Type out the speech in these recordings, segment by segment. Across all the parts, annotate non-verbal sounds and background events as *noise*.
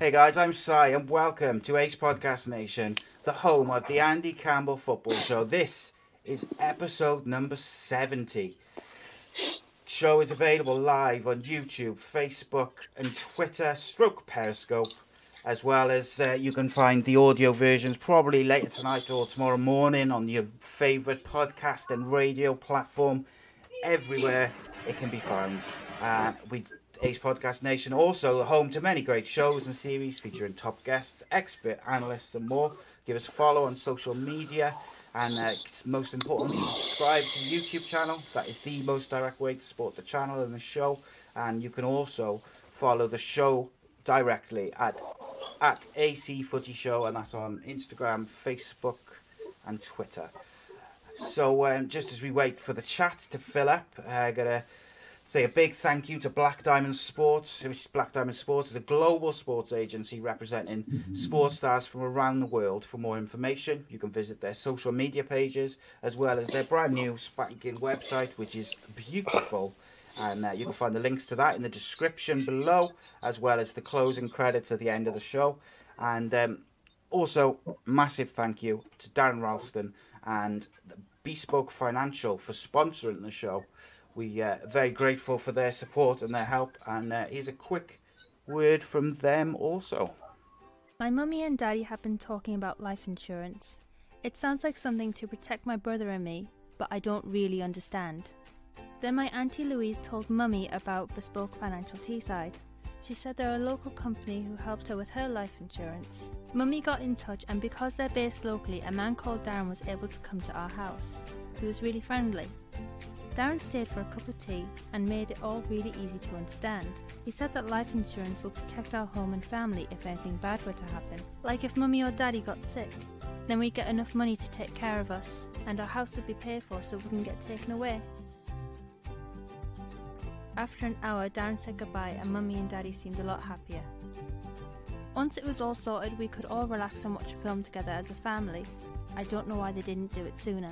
Hey guys, I'm Si and welcome to Ace Podcast Nation, the home of the Andy Campbell Football Show. This is episode number 70. Show is available live on YouTube, Facebook, and Twitter, stroke Periscope, as well as uh, you can find the audio versions probably later tonight or tomorrow morning on your favourite podcast and radio platform. Everywhere it can be found. Uh, we Ace Podcast Nation also home to many great shows and series featuring top guests, expert analysts, and more. Give us a follow on social media, and uh, most importantly, subscribe to the YouTube channel. That is the most direct way to support the channel and the show. And you can also follow the show directly at at AC Footy Show, and that's on Instagram, Facebook, and Twitter. So um, just as we wait for the chat to fill up, uh, gonna say a big thank you to Black Diamond Sports, which is Black Diamond Sports is a global sports agency representing sports stars from around the world. For more information, you can visit their social media pages as well as their brand new spanking website, which is beautiful. And uh, you can find the links to that in the description below, as well as the closing credits at the end of the show. And um, also, massive thank you to Darren Roulston and Bespoke Financial for sponsoring the show. We uh, very grateful for their support and their help. And uh, here's a quick word from them also. My mummy and daddy have been talking about life insurance. It sounds like something to protect my brother and me, but I don't really understand. Then my auntie Louise told mummy about Bespoke Financial Teesside. She said they're a local company who helped her with her life insurance. Mummy got in touch, and because they're based locally, a man called Darren was able to come to our house. He was really friendly. Darren stayed for a cup of tea and made it all really easy to understand. He said that life insurance will protect our home and family if anything bad were to happen. Like if mummy or daddy got sick, then we'd get enough money to take care of us, and our house would be paid for so we wouldn't get taken away. After an hour, Darren said goodbye, and mummy and daddy seemed a lot happier. Once it was all sorted, we could all relax and watch a film together as a family. I don't know why they didn't do it sooner.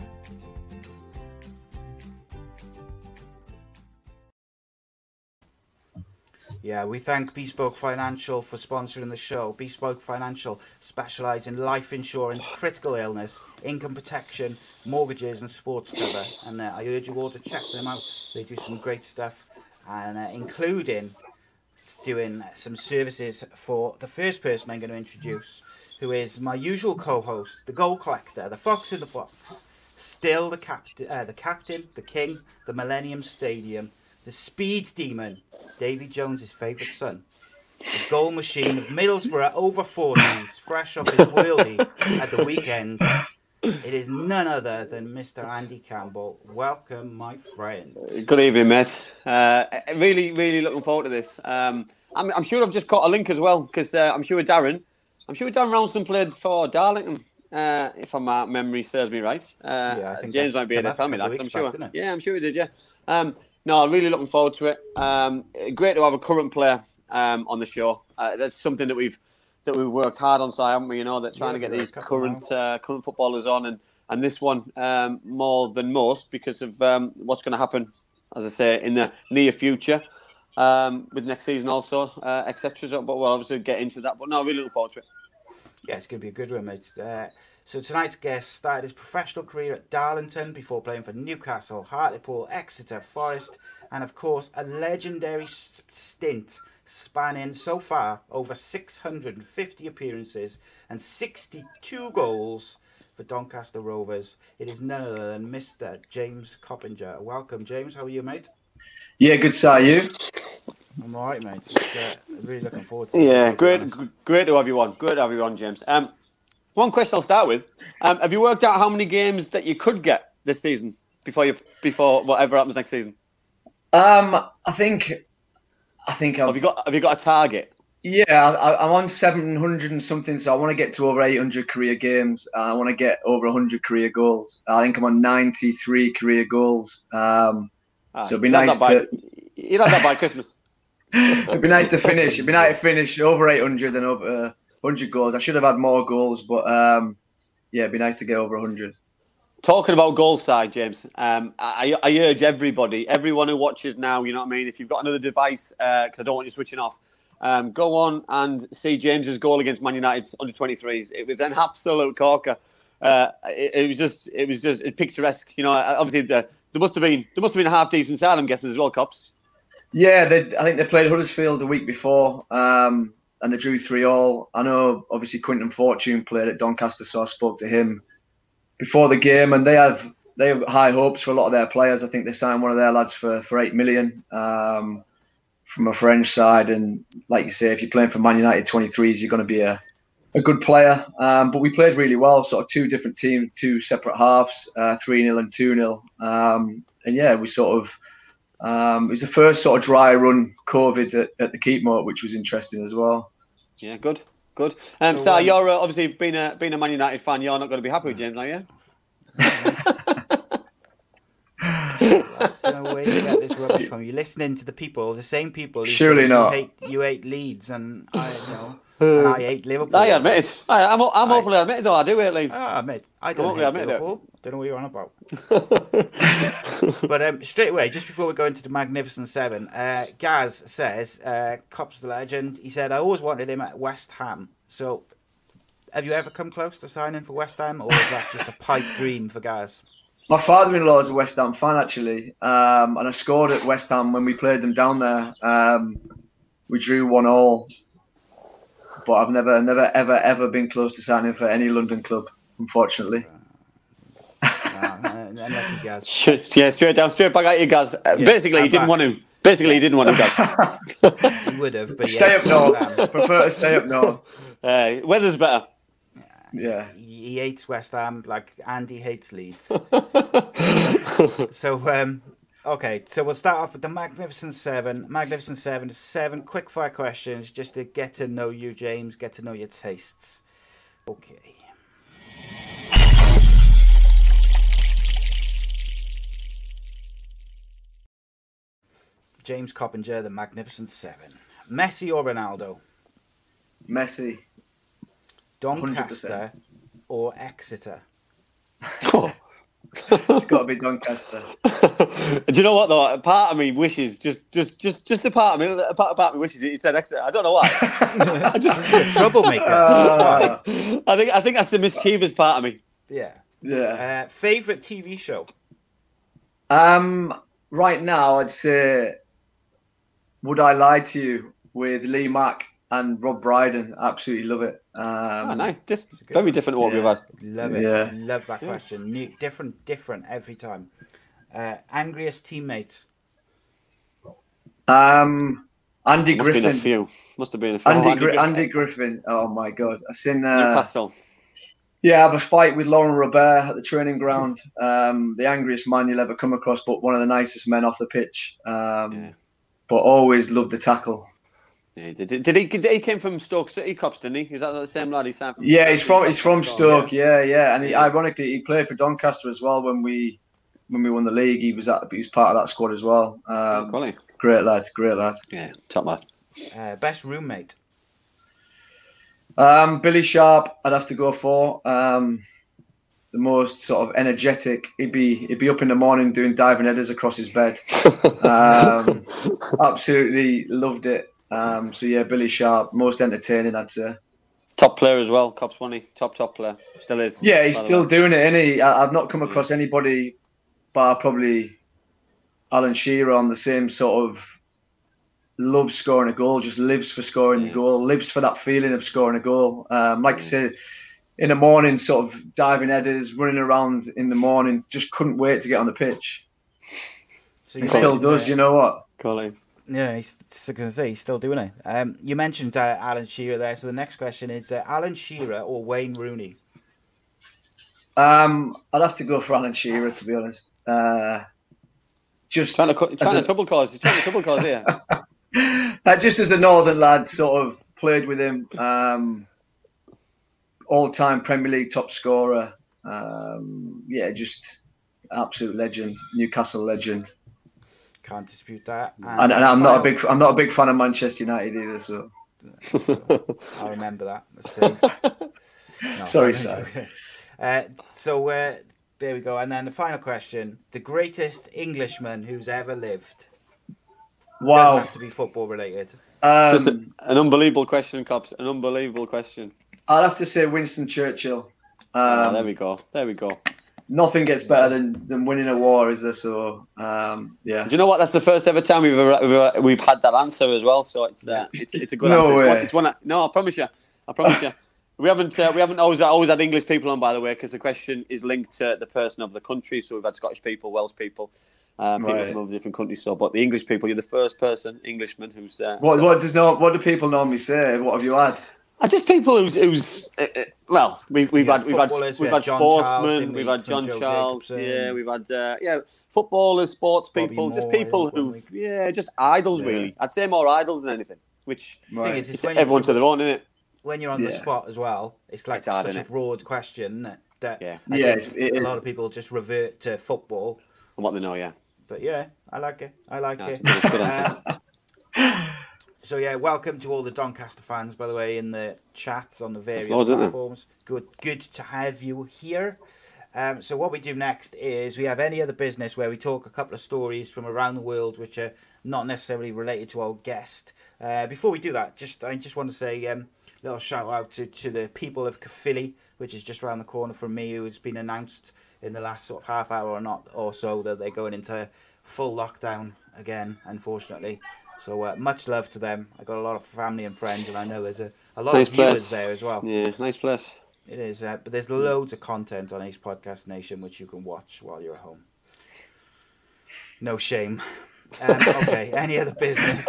Yeah, we thank Bespoke Financial for sponsoring the show. Bespoke Financial specialise in life insurance, critical illness, income protection, mortgages, and sports cover. And uh, I urge you all to check them out. They do some great stuff, and uh, including doing some services for the first person I'm going to introduce, who is my usual co-host, the goal collector, the fox in the box, still the captain, uh, the captain, the king, the Millennium Stadium, the speed demon, Davy Jones's favourite son, the goal machine of Middlesbrough over 40s, fresh off his worldie at the weekend. It is none other than Mr. Andy Campbell. Welcome, my friend. Good evening, mate. Uh, really, really looking forward to this. Um, I'm, I'm sure I've just caught a link as well because uh, I'm sure Darren, I'm sure Darren Roulston played for Darlington, uh, if my memory serves me right. Uh, Yeah, I think James might be able to tell me that. I'm sure. back, yeah, I'm sure he did. Yeah. Um, no, really looking forward to it. Um, great to have a current player um, on the show. Uh, that's something that we've that we've worked hard on, so haven't we? You know, that trying Yeah, to get these got a couple current uh, current footballers on, and and this one um, more than most because of um, what's going to happen, as I say, in the near future um, with next season also, uh, etc. So, but we'll obviously get into that. But no, really looking forward to it. Yeah, it's going to be a good one, mate. Uh, so tonight's guest started his professional career at Darlington before playing for Newcastle, Hartlepool, Exeter, Forest, and of course a legendary stint spanning so far over 650 appearances and 62 goals for Doncaster Rovers. It is none other than Mr. James Coppinger. Welcome, James. How are you, mate? Yeah, good sight, you. I'm all right, mate. Uh, really looking forward to it. Yeah, to great, honest. great to have you on. Good to have you on, James. Um, one question I'll start with: um, Have you worked out how many games that you could get this season before you before whatever happens next season? Um, I think, I think I've, Have you got Have you got a target? yeah, I, I'm on 700 and something, so I want to get to over 800 career games. Uh, I want to get over 100 career goals. I think I'm on 93 career goals. Um, Ah, So it'd be nice by, You'd have that by Christmas. *laughs* it'd be nice to finish. It'd be nice to finish over 800 and over uh, 100 goals. I should have had more goals, but um, yeah, it'd be nice to get over 100. Talking about goal side, James, um, I, I urge everybody, everyone who watches now, you know what I mean. If you've got another device, because I don't want you switching off, um, go on and see James's goal against Man United under 23s. It was an absolute corker. Uh, it, it was just, it was just picturesque. You know, obviously the, there must have been there must have been a half decent side, I'm guessing as well, cops. Yeah, they, I think they played Huddersfield the week before, um, and they drew three all. I know, obviously, Quinton Fortune played at Doncaster, so I spoke to him before the game, and they have they have high hopes for a lot of their players. I think they signed one of their lads for for eight million um, from a French side, and like you say, if you're playing for Man United 23s, you're going to be a a good player. Um, but we played really well, sort of two different teams, two separate halves, uh, three 0 and two 0 um, and yeah, we sort of. Um, it was the first sort of dry run COVID at, at the Keepmoat, which was interesting as well. Yeah, good, good. Um, So, so, um, you're uh, obviously being a being a Man United fan, you're not going to be happy with James, are you? *laughs* *laughs* I don't know where you get this rubbish from. You're listening to the people, the same people. Who Surely say not. You hate, you hate Leeds, and I you know, *laughs* and I hate Liverpool. I admit it. I, I'm I'm openly admitted though. I do hate Leeds. Ah, mate, I don't on, hate admit it. Liverpool. Don't know what you're on about. *laughs* but um, straight away, just before we go into the Magnificent Seven, uh, Gaz says, uh, "Cop's the legend." He said, "I always wanted him at West Ham." So, have you ever come close to signing for West Ham, or is that just a pipe dream for Gaz? My father-in-law is a West Ham fan actually, um, and I scored at West Ham when we played them down there. Um, we drew one all, but I've never, never, ever, ever been close to signing for any London club, unfortunately. Uh, unlucky Gaz. Sh- Yeah, straight down, straight back at you guys. Uh, basically, he didn't back. want to. Basically, he didn't want to, guys. *laughs* He would have, but Stay yeah, up north. Prefer to stay up north. *laughs* Uh, weather's better. Yeah. He he hates West Ham like Andy hates Leeds. *laughs* so, um, okay, so we'll start off with the Magnificent Seven. Magnificent Seven is seven quick fire questions just to get to know you, James, get to know your tastes. Okay. James Coppinger, the Magnificent Seven. Messi or Ronaldo? Messi. Doncaster or Exeter? *laughs* It's got to be Doncaster. *laughs* Do you know what though? A part of me wishes just, just, just, just a part of me. A part, a part of me wishes he said Exeter. I don't know why. *laughs* I just, Troublemaker. Uh, I think, I think that's the mischievous part of me. yeah. yeah. Uh, favorite TV show? Um, right now, I'd say, would I lie to you with Lee Mack and Rob Brydon? Absolutely love it. Um, Oh, nice. This very different to what we've had. Love it. Yeah. Love that question. New, different, different every time. Uh, angriest teammate? Um, Andy Must have been a few. Must have been a few. Andy, Oh, Gri- Griffin. Andy Griffin. Oh my God! I seen. Uh, Newcastle. Yeah, I have a fight with Laurent Robert at the training ground. Um, the angriest man you'll ever come across, but one of the nicest men off the pitch. Um, Yeah. But always loved the tackle. Yeah, did, did, did he? Did he came from Stoke City Cops, didn't he? Is that the same lad he signed from? Yeah, he's from he's from Stoke. Yeah. Yeah, yeah, and he, ironically he played for Doncaster as well when we when we won the league. He was at he was part of that squad as well. Um, Collie. great lad, great lad. Yeah, top lad. Uh, best roommate. Um, Billy Sharp, I'd have to go for. Um, the most sort of energetic. He'd be he'd be up in the morning doing diving headers across his bed. *laughs* Um, absolutely loved it. Um, so yeah, Billy Sharp, most entertaining, I'd say. Top player as well. Cops one. He top top player. Still is. Yeah, he's still doing it, isn't he? I, I've not come across anybody, bar probably Alan Shearer on the same sort of loves scoring a goal, just lives for scoring Yeah. a goal, lives for that feeling of scoring a goal. Um, like I said, in the morning, sort of diving headers, running around in the morning, just couldn't wait to get on the pitch. So He still does, you know what? Collie. Yeah, he's still going to say he's still doing it. Um, you mentioned uh, Alan Shearer there, so the next question is uh, Alan Shearer or Wayne Rooney? Um, I'd have to go for Alan Shearer, to be honest. Uh, just Trying to cu- as trying a- trouble cause. He's trying to trouble cause here. *laughs* uh, just as a northern lad, sort of played with him. Um, all-time Premier League top scorer. Um, yeah, just absolute legend, Newcastle legend. Can't dispute that. And, and I'm not a big, I'm not a big fan of Manchester United either. So *laughs* I remember that. *laughs* No, Sorry, I'm sir. Uh, so uh, there we go. And then the final question: the greatest Englishman who's ever lived. Doesn't wow, have to be football related. Just a- um, an unbelievable question, cops. An unbelievable question. I'd have to say Winston Churchill. Ah, Um, there we go. There we go. Nothing gets better than, than winning a war, is there? So um, yeah, Do you know what? That's the first ever time we've ever, we've, we've had that answer as well. So it's uh, it's, it's a good No answer. It's one, way. it's one I- no, I promise you. I promise you. *laughs* We haven't uh, we haven't always always had English people on, by the way, because the question is linked to the person of the country. So we've had Scottish people, Welsh people, uh, people Right. from other different countries. So, but the English people, you're the first person Englishman who's uh, what what does not what do people normally say? What have you had? Uh, just people who's, who's uh, uh, well, we've we've Yeah, had we've had we we've had had John sportsmen, didn't we, we've had John Joe Charles, Jacobson. yeah, we've had uh, yeah, footballers, sports Bobby people, just Moore, people I think, who yeah, just idols really. I'd say more idols than anything. Which The thing is, it's it's when, you- everyone to their own, isn't it? when you're on the spot as well, it's like It's hard, such a broad question isn't it? that Yeah. Yeah, think it a lot of people just revert to football. From what they know, yeah. But yeah, I like it. I like No, it. *laughs* *laughs* so yeah, welcome to all the Doncaster fans, by the way, in the chats on the various loads, platforms. Good, good to have you here. Um, so what we do next is we have any other business where we talk a couple of stories from around the world which are not necessarily related to our guest. Uh, before we do that, just I just want to say um, a little shout out to, to the people of Caerphilly, which is just around the corner from me, who has been announced in the last sort of half hour or not or so that they're going into full lockdown again, unfortunately. So uh, much love to them. I got a lot of family and friends, and I know there's a, a lot Nice of viewers place. there as well. Yeah, nice place. It is, uh, but there's loads of content on Ace Podcast Nation which you can watch while you're at home. No shame. Um, okay, *laughs* any other business?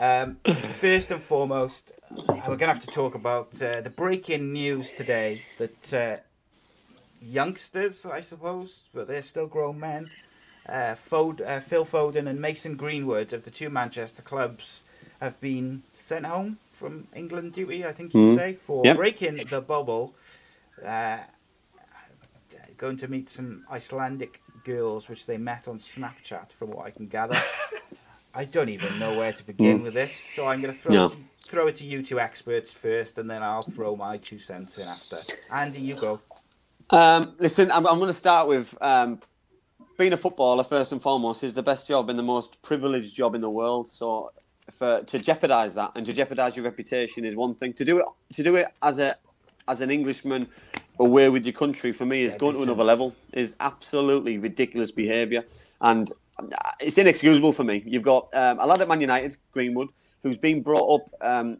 Um, first and foremost, uh, we're going to have to talk about uh, the breaking news today that uh, youngsters, I suppose, but they're still grown men, uh, Fod- uh, Phil Foden and Mason Greenwood of the two Manchester clubs have been sent home from England duty, I think you'd Mhm. say, for Yep. breaking the bubble. Uh, going to meet some Icelandic girls, which they met on Snapchat, from what I can gather. *laughs* I don't even know where to begin Mm. with this, so I'm going to throw No. it, throw it to you two experts first, and then I'll throw my two cents in after. Andy, you go. Um, listen, I'm, I'm going to start with um, being a footballer. First and foremost, is the best job and the most privileged job in the world. So, for to jeopardise that and to jeopardise your reputation is one thing. To do it, to do it as a as an Englishman away with your country for me is going to another level. Is absolutely ridiculous behaviour and uh, it's inexcusable for me. You've got um, a lad at Man United, Greenwood, who's been brought up. Um,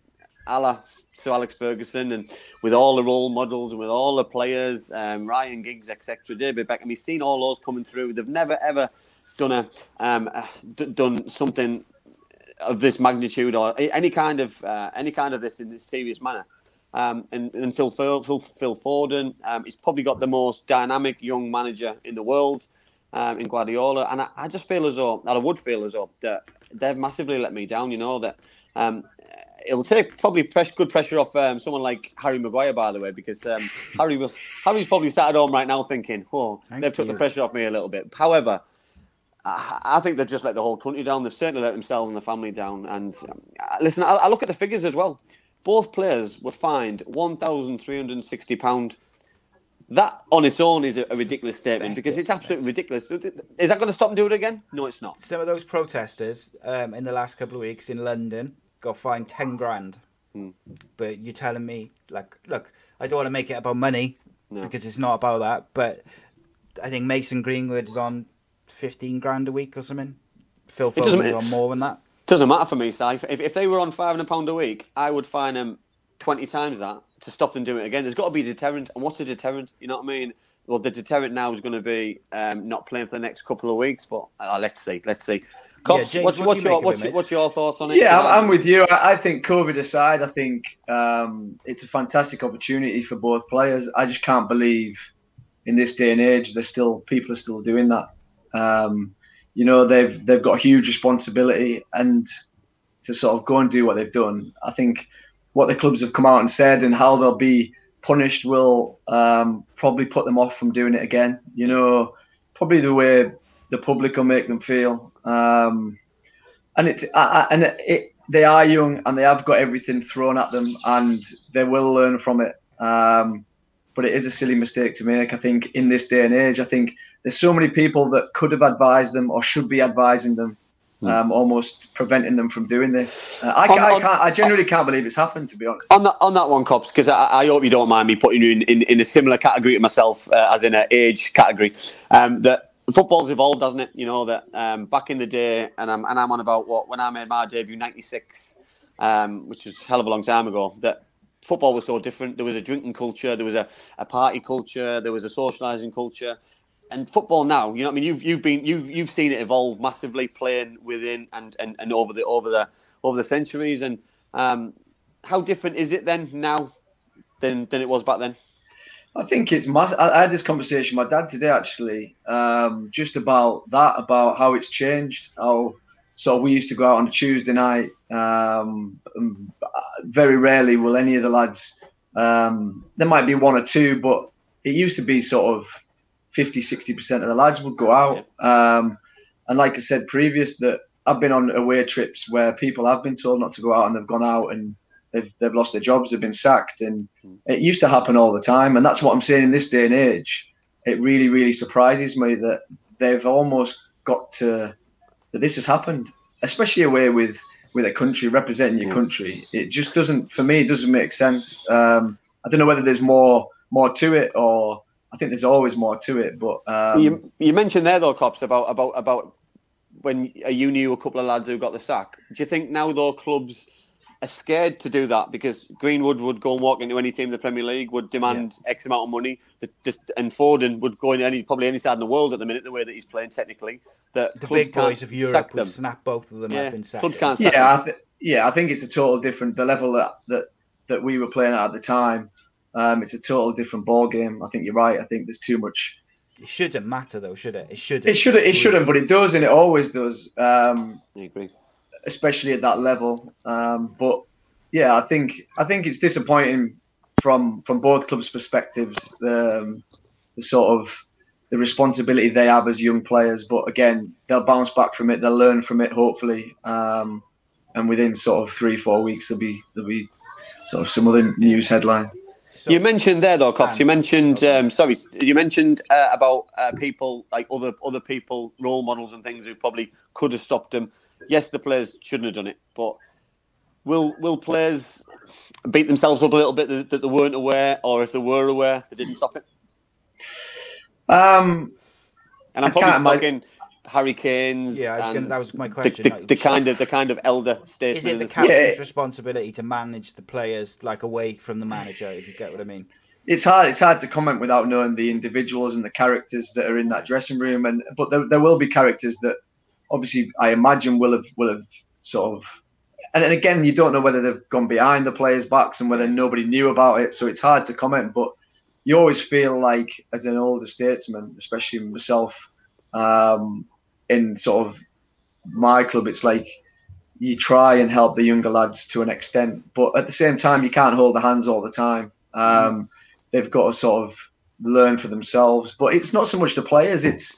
a Sir Alex Ferguson and with all the role models and with all the players, um, Ryan Giggs, etc., David Beckham. He's seen all those coming through. They've never ever done a um, done something of this magnitude or any kind of uh, any kind of this in this serious manner. Um, and, and Phil, Phil, Phil, Foden, um, he's probably got the most dynamic young manager in the world um, in Guardiola. And I, I, just feel as though, that I would feel as though that they've massively let me down. You know that um, it'll take probably press, good pressure off um, someone like Harry Maguire, by the way, because um, *laughs* Harry was Harry's probably sat at home right now thinking, "Oh, Thank they've you. took the pressure off me a little bit." However, I, I think they've just let the whole country down. They've certainly let themselves and the family down. And um, listen, I, I look at the figures as well. Both players were fined one thousand three hundred and sixty pound. That on its own is a, a ridiculous statement because it's absolutely ridiculous. Is that going to stop them doing it again? No, it's not. Some of those protesters um, in the last couple of weeks in London got fined 10 grand. Mm. But you're telling me, like, look, I don't want to make it about money no. because it's not about that. But I think Mason Greenwood is on 15 grand a week or something. Phil Foden's on more than that. It Doesn't matter for me, Si. If, if they were on £500 a week, I would fine them 20 times that to stop them doing it again. There's got to be a deterrent. And what's a deterrent? You know what I mean? Well, the deterrent now is going to be um, not playing for the next couple of weeks. But uh, let's see. Let's see. Cops, yeah, James, what's, what's, your, what's, your, what's, your, thoughts on it? Yeah, I'm, I'm with you. I, I, think COVID aside, I think um, it's a fantastic opportunity for both players. I just can't believe in this day and age, there's still people are still doing that. Um, you know, they've they've got a huge responsibility, and to sort of go and do what they've done, I think what the clubs have come out and said and how they'll be punished will um, probably put them off from doing it again. You know, probably the way the public will make them feel. Um, and it, and it, they are young and they have got everything thrown at them and they will learn from it. Um, but it is a silly mistake to make. I think in this day and age, I think there's so many people that could have advised them or should be advising them, hmm. um, almost preventing them from doing this. Uh, I, on, I, can't, I genuinely can't believe it's happened, to be honest. On that, on that one, cops, because I, I, hope you don't mind me putting you in, in, in a similar category to myself, uh, as in an age category. Um, that football's evolved, hasn't it? You know that um, back in the day, and I'm and I'm on about what when I made my debut '96, um, which was a hell of a long time ago. That football was so different. There was a drinking culture, there was a, a party culture, there was a socialising culture, and football now. You know, I mean, you've you've been you've you've seen it evolve massively, playing within and and, and over the over the over the centuries. And um, how different is it then now than than it was back then? I think it's massive. I had this conversation with my dad today, actually, um, just about that, about how it's changed. How so we used to go out on a Tuesday night. Um, very rarely will any of the lads. Um, there might be one or two, but it used to be sort of 50, 60 percent of the lads would go out. Um, and like I said previous, that I've been on away trips where people have been told not to go out and they've gone out and they've they've lost their jobs, they've been sacked, and hmm. it used to happen all the time. And that's what I'm saying in this day and age. It really, really surprises me that they've almost got to that this has happened, especially away with with a country representing your hmm. country. It just doesn't, for me, it doesn't make sense. Um, I don't know whether there's more more to it or I think there's always more to it. But um, you, you mentioned there though, cops about about about when you knew a couple of lads who got the sack. Do you think now though clubs scared to do that because Greenwood would go and walk into any team in the Premier League, would demand yeah. X amount of money, that just, and Foden would go in any probably any side in the world at the minute, the way that he's playing technically. That the big boys of Europe would snap both of them yeah. up and sack. Clubs can't sack yeah, I th- yeah, I think it's a total different the level that that, that we were playing at at the time. Um, it's a total different ball game. I think you're right. I think there's too much. It shouldn't matter though, should it? It shouldn't. It shouldn't. It shouldn't, but it does, and it always does. Um, I agree. Especially at that level. Um, but yeah, I think I think it's disappointing from from both clubs' perspectives. The, um, the sort of the responsibility they have as young players, but again, they'll bounce back from it. They'll learn from it, hopefully, um, and within sort of three four weeks, there'll be there'll be sort of some other news headline. So, you mentioned there though, cops. You mentioned um, sorry, you mentioned uh, about uh, people like other other people, role models and things who probably could have stopped them. Yes, the players shouldn't have done it, but will will players beat themselves up a little bit that, that they weren't aware, or if they were aware, they didn't stop it? Um, and I'm probably talking Harry Kane's. Yeah, was gonna, that was my question. The, the, the, *laughs* kind of the kind of elder statesman. Is it the captain's yeah. responsibility to manage the players like away from the manager? If you get what I mean. It's hard. It's hard to comment without knowing the individuals and the characters that are in that dressing room. And but there, there will be characters that, obviously, I imagine will have will have sort of. And then again, you don't know whether they've gone behind the players' backs and whether nobody knew about it. So it's hard to comment. But you always feel like, as an older statesman, especially myself, um, in sort of my club, it's like you try and help the younger lads to an extent, but at the same time, you can't hold their hands all the time. Um, they've got to sort of learn for themselves. But it's not so much the players; it's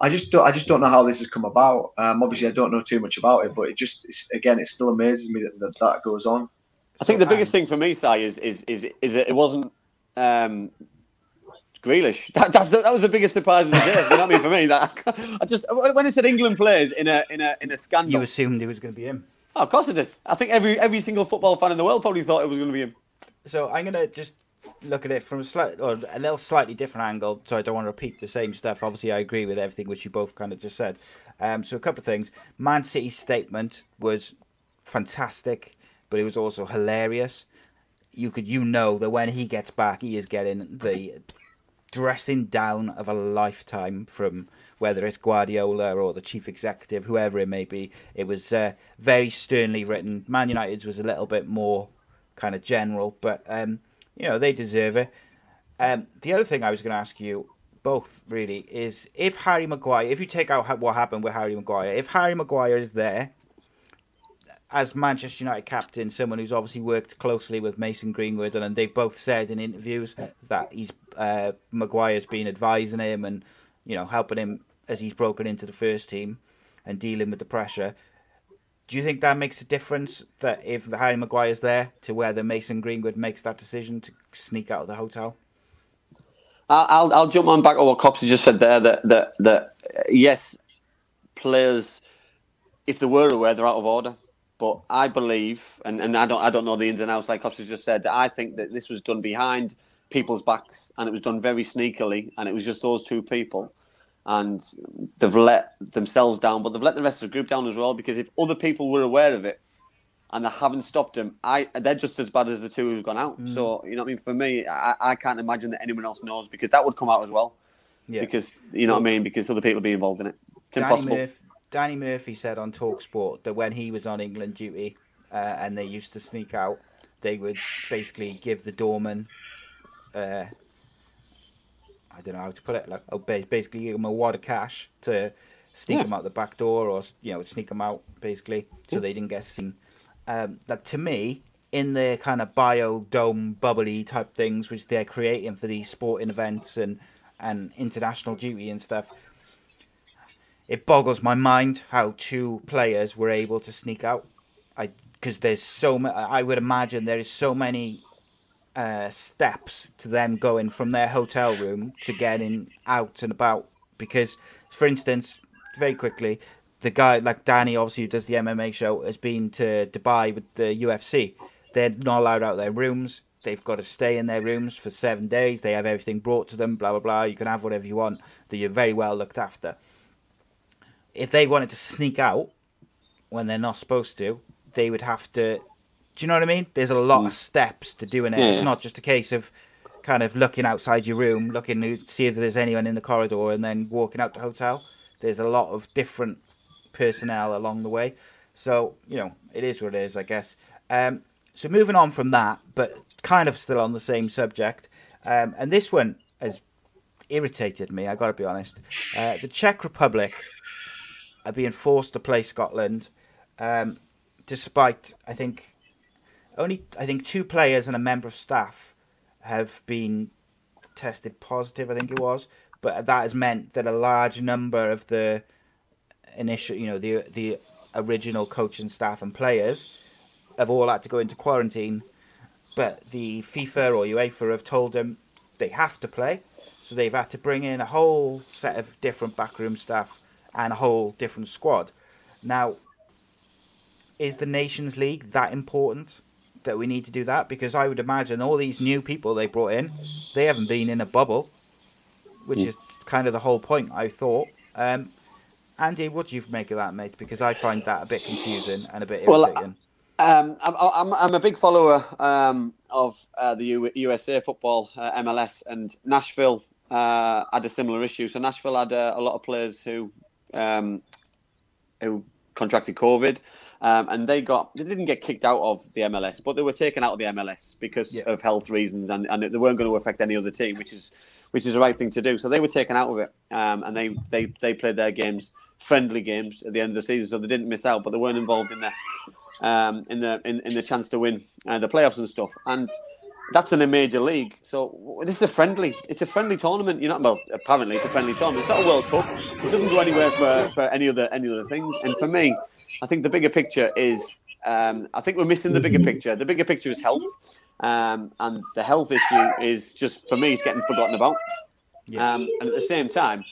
I just don't I just don't know how this has come about. Um, obviously, I don't know too much about it, but it just it's, again, it still amazes me that that, that goes on. I think the biggest thing for me, Si, is is is is that it wasn't um, Grealish. *laughs* That, that's the, that was the biggest surprise of the day. You know what I mean? For me, *laughs* that I just when it said England players in a in a in a scandal, You assumed it was going to be him. oh, of course it did. I think every every single football fan in the world probably thought it was going to be him. So I'm gonna just look at it from a slight or a little slightly different angle. So I don't want to repeat the same stuff. Obviously, I agree with everything which you both kind of just said. Um, so a couple of things. Man City's statement was fantastic, but it was also hilarious. You could you know that when he gets back, he is getting the dressing down of a lifetime from whether it's Guardiola or the chief executive, whoever it may be. It was uh, very sternly written. Man United's was a little bit more kind of general, but um, you know they deserve it. Um, the other thing I was going to ask you both really is if Harry Maguire, if you take out what happened with Harry Maguire, if Harry Maguire is there as Manchester United captain, someone who's obviously worked closely with Mason Greenwood, and, they've both said in interviews that he's uh, Maguire's been advising him and you know helping him as he's broken into the first team and dealing with the pressure. Do you think that makes a difference that if Harry Maguire's there to whether Mason Greenwood makes that decision to sneak out of the hotel? I'll I'll, jump on back on what Cops just said there. That that that uh, yes, players, if they were aware, they're out of order. But I believe, and, and I don't I don't know the ins and outs like Cops just said. That I think that this was done behind people's backs, and it was done very sneakily, and it was just those two people, and they've let themselves down, but they've let the rest of the group down as well. Because if other people were aware of it, and they haven't stopped them, I they're just as bad as the two who've gone out. Mm. So you know what I mean. For me, I, I can't imagine that anyone else knows because that would come out as well. Yeah. Because you know what I mean. Because other people be involved in it. It's Danny, impossible. Murphy, Danny Murphy said on Talksport that when he was on England duty uh, and they used to sneak out, they would basically give the doorman, uh, I don't know how to put it, like oh, ba- basically give them a wad of cash to sneak Yeah. him out the back door or you know sneak them out basically so they didn't get seen. Um, that to me, in the kind of biodome bubbly type things which they're creating for these sporting events and and international duty and stuff, it boggles my mind how two players were able to sneak out. I because there's so ma- I would imagine there is so many uh, steps to them going from their hotel room to getting out and about. Because, for instance, very quickly, the guy like Danny, obviously who does the MMA show, has been to Dubai with the UFC. They're not allowed out of their rooms. They've got to stay in their rooms for seven days. They have everything brought to them. Blah blah blah. You can have whatever you want. That you're very well looked after if they wanted to sneak out when they're not supposed to, they would have to. Do you know what I mean? There's a lot of steps to doing it. Yeah. It's not just a case of kind of looking outside your room, looking to see if there's anyone in the corridor, and then walking out to the hotel. There's a lot of different personnel along the way. So you know, it is what it is, I guess. Um, so moving on from that, but kind of still on the same subject, um, and this one has irritated me. I got to be honest. Uh, the Czech Republic are being forced to play Scotland, um, despite I think only I think two players and a member of staff have been tested positive. I think it was, but that has meant that a large number of the initial, you know, the the original coaching staff and players have all had to go into quarantine. But the FIFA or UEFA have told them they have to play, so they've had to bring in a whole set of different backroom staff and a whole different squad. Now, is the Nations League that important that we need to do that? Because I would imagine all these new people they brought in, they haven't been in a bubble, which is kind of the whole point. I thought. Um, Andy, what do you make of that, mate? Because I find that a bit confusing and a bit Well, irritating. Um, I'm, I'm, I'm a big follower um, of uh, the U- USA football, uh, MLS, and Nashville uh, had a similar issue. So Nashville had uh, a lot of players who um, who contracted COVID, Um, and they got they didn't get kicked out of the MLS, but they were taken out of the MLS because Yeah. of health reasons, and, and they weren't going to affect any other team, which is which is the right thing to do. So they were taken out of it, um, and they, they they played their games, friendly games at the end of the season, so they didn't miss out, but they weren't involved in the um, in the in, in the chance to win uh, the playoffs and stuff. And that's in a major league. So this is a friendly. It's a friendly tournament. You're not well. Apparently, it's a friendly tournament. It's not a World Cup. It doesn't go anywhere for, for any other any other things. And for me, I think the bigger picture is. Um, I think we're missing the bigger picture. The bigger picture is health, um, and the health issue is just for me. It's getting forgotten about. Um, and at the same time,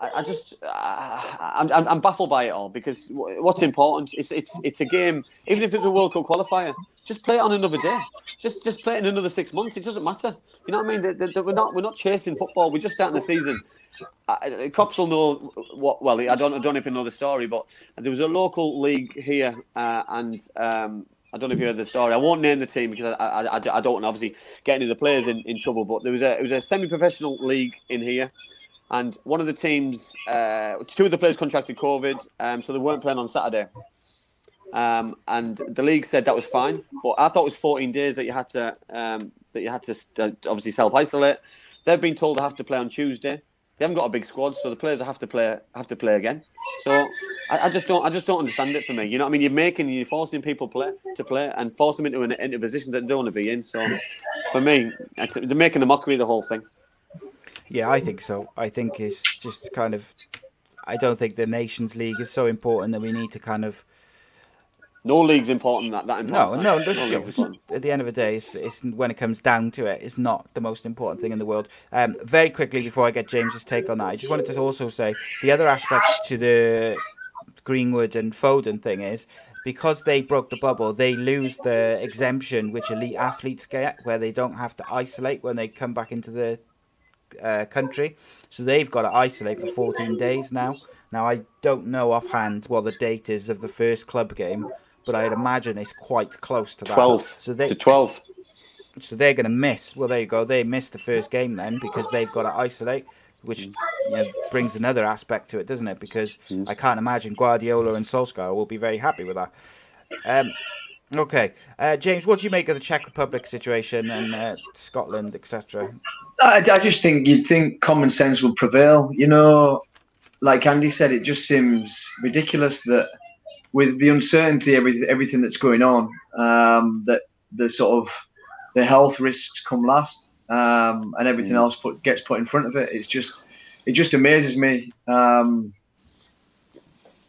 I, I just uh, I'm, I'm I'm baffled by it all because what's important it's it's it's a game. Even if it's a World Cup qualifier, just play it on another day. Just just play it in another six months. It doesn't matter. You know what I mean? That- that we're not we're not chasing football. We're just starting the season. Uh, Cops will know what. Well, I don't I don't even know the story, but there was a local league here, uh, and um, I don't know if you heard the story. I won't name the team because I, I, I, I don't want obviously get any of the players in, in trouble. But there was a it was a semi-professional league in here, and one of the teams, uh, two of the players contracted COVID, um, so they weren't playing on Saturday. Um, and the league said that was fine, but I thought it was 14 days that you had to um, that you had to uh, obviously self isolate. They've been told they have to play on Tuesday. They haven't got a big squad, so the players have to play have to play again. So I, I just don't I just don't understand it for me. You know what I mean? You're making you're forcing people play to play and force them into an into a position that they don't want to be in. So for me, they're making a mockery of the whole thing. Yeah, I think so. I think it's just kind of. I don't think the Nations League is so important that we need to kind of. No league's important that that No, important. no. No league's important. at the end of the day, it's, it's when it comes down to it, it's not the most important thing in the world. Um, very quickly before I get James's take on that, I just wanted to also say the other aspect to the Greenwood and Foden thing is because they broke the bubble, they lose the exemption which elite athletes get, where they don't have to isolate when they come back into the uh, country. So they've got to isolate for 14 days now. Now I don't know offhand what the date is of the first club game, but I'd imagine it's quite close to that. Twelve. So they to twelve. so they're going to miss. Well, there you go. They missed the first game then because they've got to isolate, which Mm. you know, brings another aspect to it, doesn't it? Because I can't imagine Guardiola and Solskjaer will be very happy with that. Um, okay, uh, James, what do you make of the Czech Republic situation and uh, Scotland, etc.? I, I just think you'd think common sense would prevail. You know, like Andy said, it just seems ridiculous that with the uncertainty, every, everything that's going on, um, that the sort of the health risks come last, um, and everything else put, gets put in front of it. It's just, it just amazes me. Um,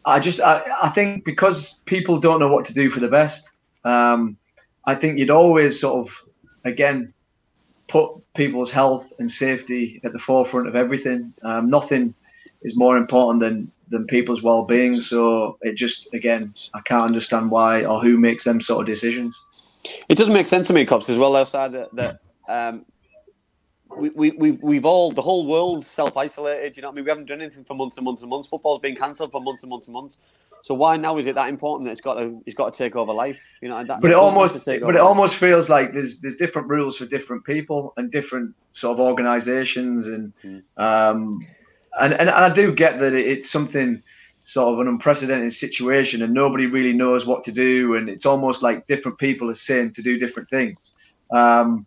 I just, I, I think because people don't know what to do for the best, um, I think you'd always sort of, again, put people's health and safety at the forefront of everything. Um, nothing is more important than than people's well-being. So it just again, I can't understand why or who makes them sort of decisions. It doesn't make sense to me, cops, as well. Outside that, that um, we, we, we, we've all, the whole world's self isolated. You know what I mean? We haven't done anything for months and months and months. Football's been cancelled for months and months and months. So why now is it that important that it's got to, it's got to take over life? You know, that, But it doesn't have to almost, but it life. almost feels like there's there's different rules for different people and different sort of organisations and um, and and I do get that it's something sort of an unprecedented situation and nobody really knows what to do and it's almost like different people are saying to do different things. Um,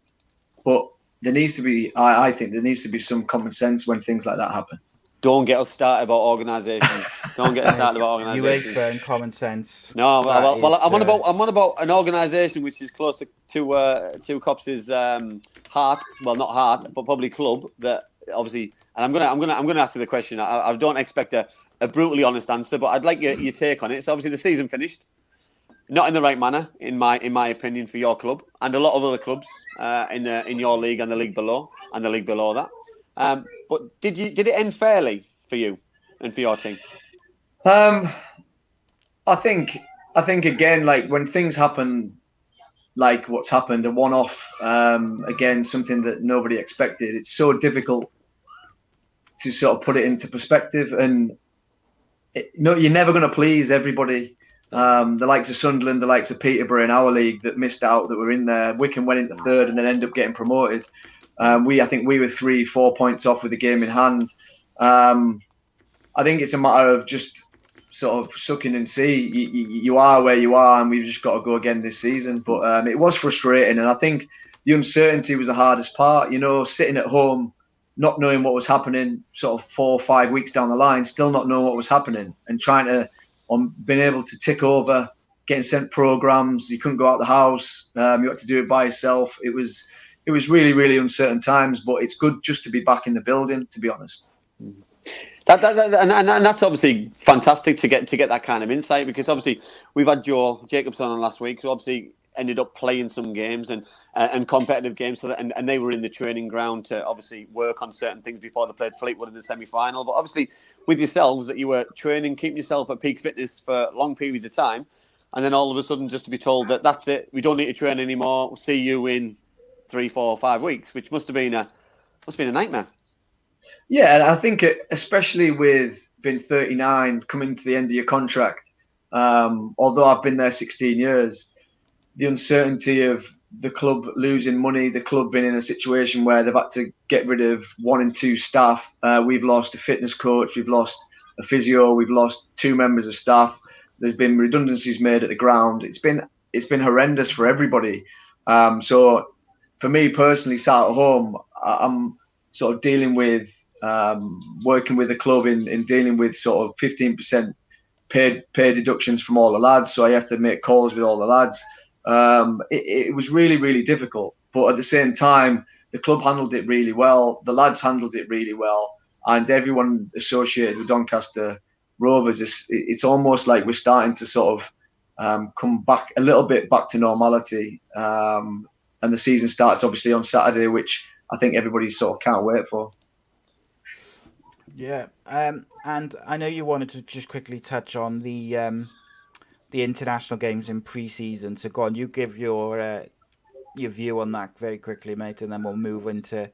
but there needs to be, I, I think, there needs to be some common sense when things like that happen. Don't get us started about organisations. Don't get us *laughs* started about organisations. UEFA and common sense. No, That well, well, is, I'm on uh, about I'm on about an organisation which is close to to uh, to Cops' um, heart. Well, not heart, but probably club. That obviously, and I'm gonna I'm gonna I'm gonna ask you the question. I, I don't expect a, a brutally honest answer, but I'd like your, your take on it. So obviously, the season finished, not in the right manner, in my in my opinion, for your club and a lot of other clubs uh, in the in your league and the league below and the league below that. Um, but did you did it end fairly for you and for your team? Um, I think I think again, like when things happen, like what's happened, a one-off, um, again, something that nobody expected. It's so difficult to sort of put it into perspective, and it, no, you're never going to please everybody. Um, the likes of Sunderland, the likes of Peterborough in our league that missed out, that were in there. Wycombe went into third and then ended up getting promoted. Um, we, I think, we were three, four points off with the game in hand. Um, I think it's a matter of just sort of sucking and see. You, you, you, are where you are, and we've just got to go again this season. But um, it was frustrating, and I think the uncertainty was the hardest part. You know, sitting at home, not knowing what was happening, sort of four or five weeks down the line, still not knowing what was happening, and trying to, on being able to tick over, getting sent programs. You couldn't go out the house. Um, you had to do it by yourself. It was, it was really, really uncertain times. But it's good just to be back in the building, to be honest. That, that, that, and, and, that's obviously fantastic to get to get that kind of insight because obviously we've had Joe Jacobson on last week, so obviously ended up playing some games and uh, and competitive games, that, and, and they were in the training ground to obviously work on certain things before they played Fleetwood in the semi final. But obviously with yourselves that you were training, keeping yourself at peak fitness for long periods of time, and then all of a sudden just to be told that that's it, we don't need to train anymore. We'll see you in three, four, five weeks, which must have been a must have been a nightmare. Yeah, and I think especially with being 39, coming to the end of your contract, um, although I've been there 16 years, the uncertainty of the club losing money, the club being in a situation where they've had to get rid of one and two staff. Uh, we've lost a fitness coach, we've lost a physio, we've lost two members of staff. There's been redundancies made at the ground. It's been it's been horrendous for everybody. Um, so for me personally, sat at home, I'm sort of dealing with um, working with the club in, in dealing with sort of 15% paid pay deductions from all the lads. So I have to make calls with all the lads. Um, it, it, was really, really difficult. But at the same time, the club handled it really well. The lads handled it really well. And everyone associated with Doncaster Rovers, is, it's almost like we're starting to sort of um, come back a little bit back to normality. Um, and the season starts obviously on Saturday, which I think everybody sort of can't wait for. Yeah, um, and I know you wanted to just quickly touch on the um, the international games in pre-season. So go on, you give your uh, your view on that very quickly, mate, and then we'll move into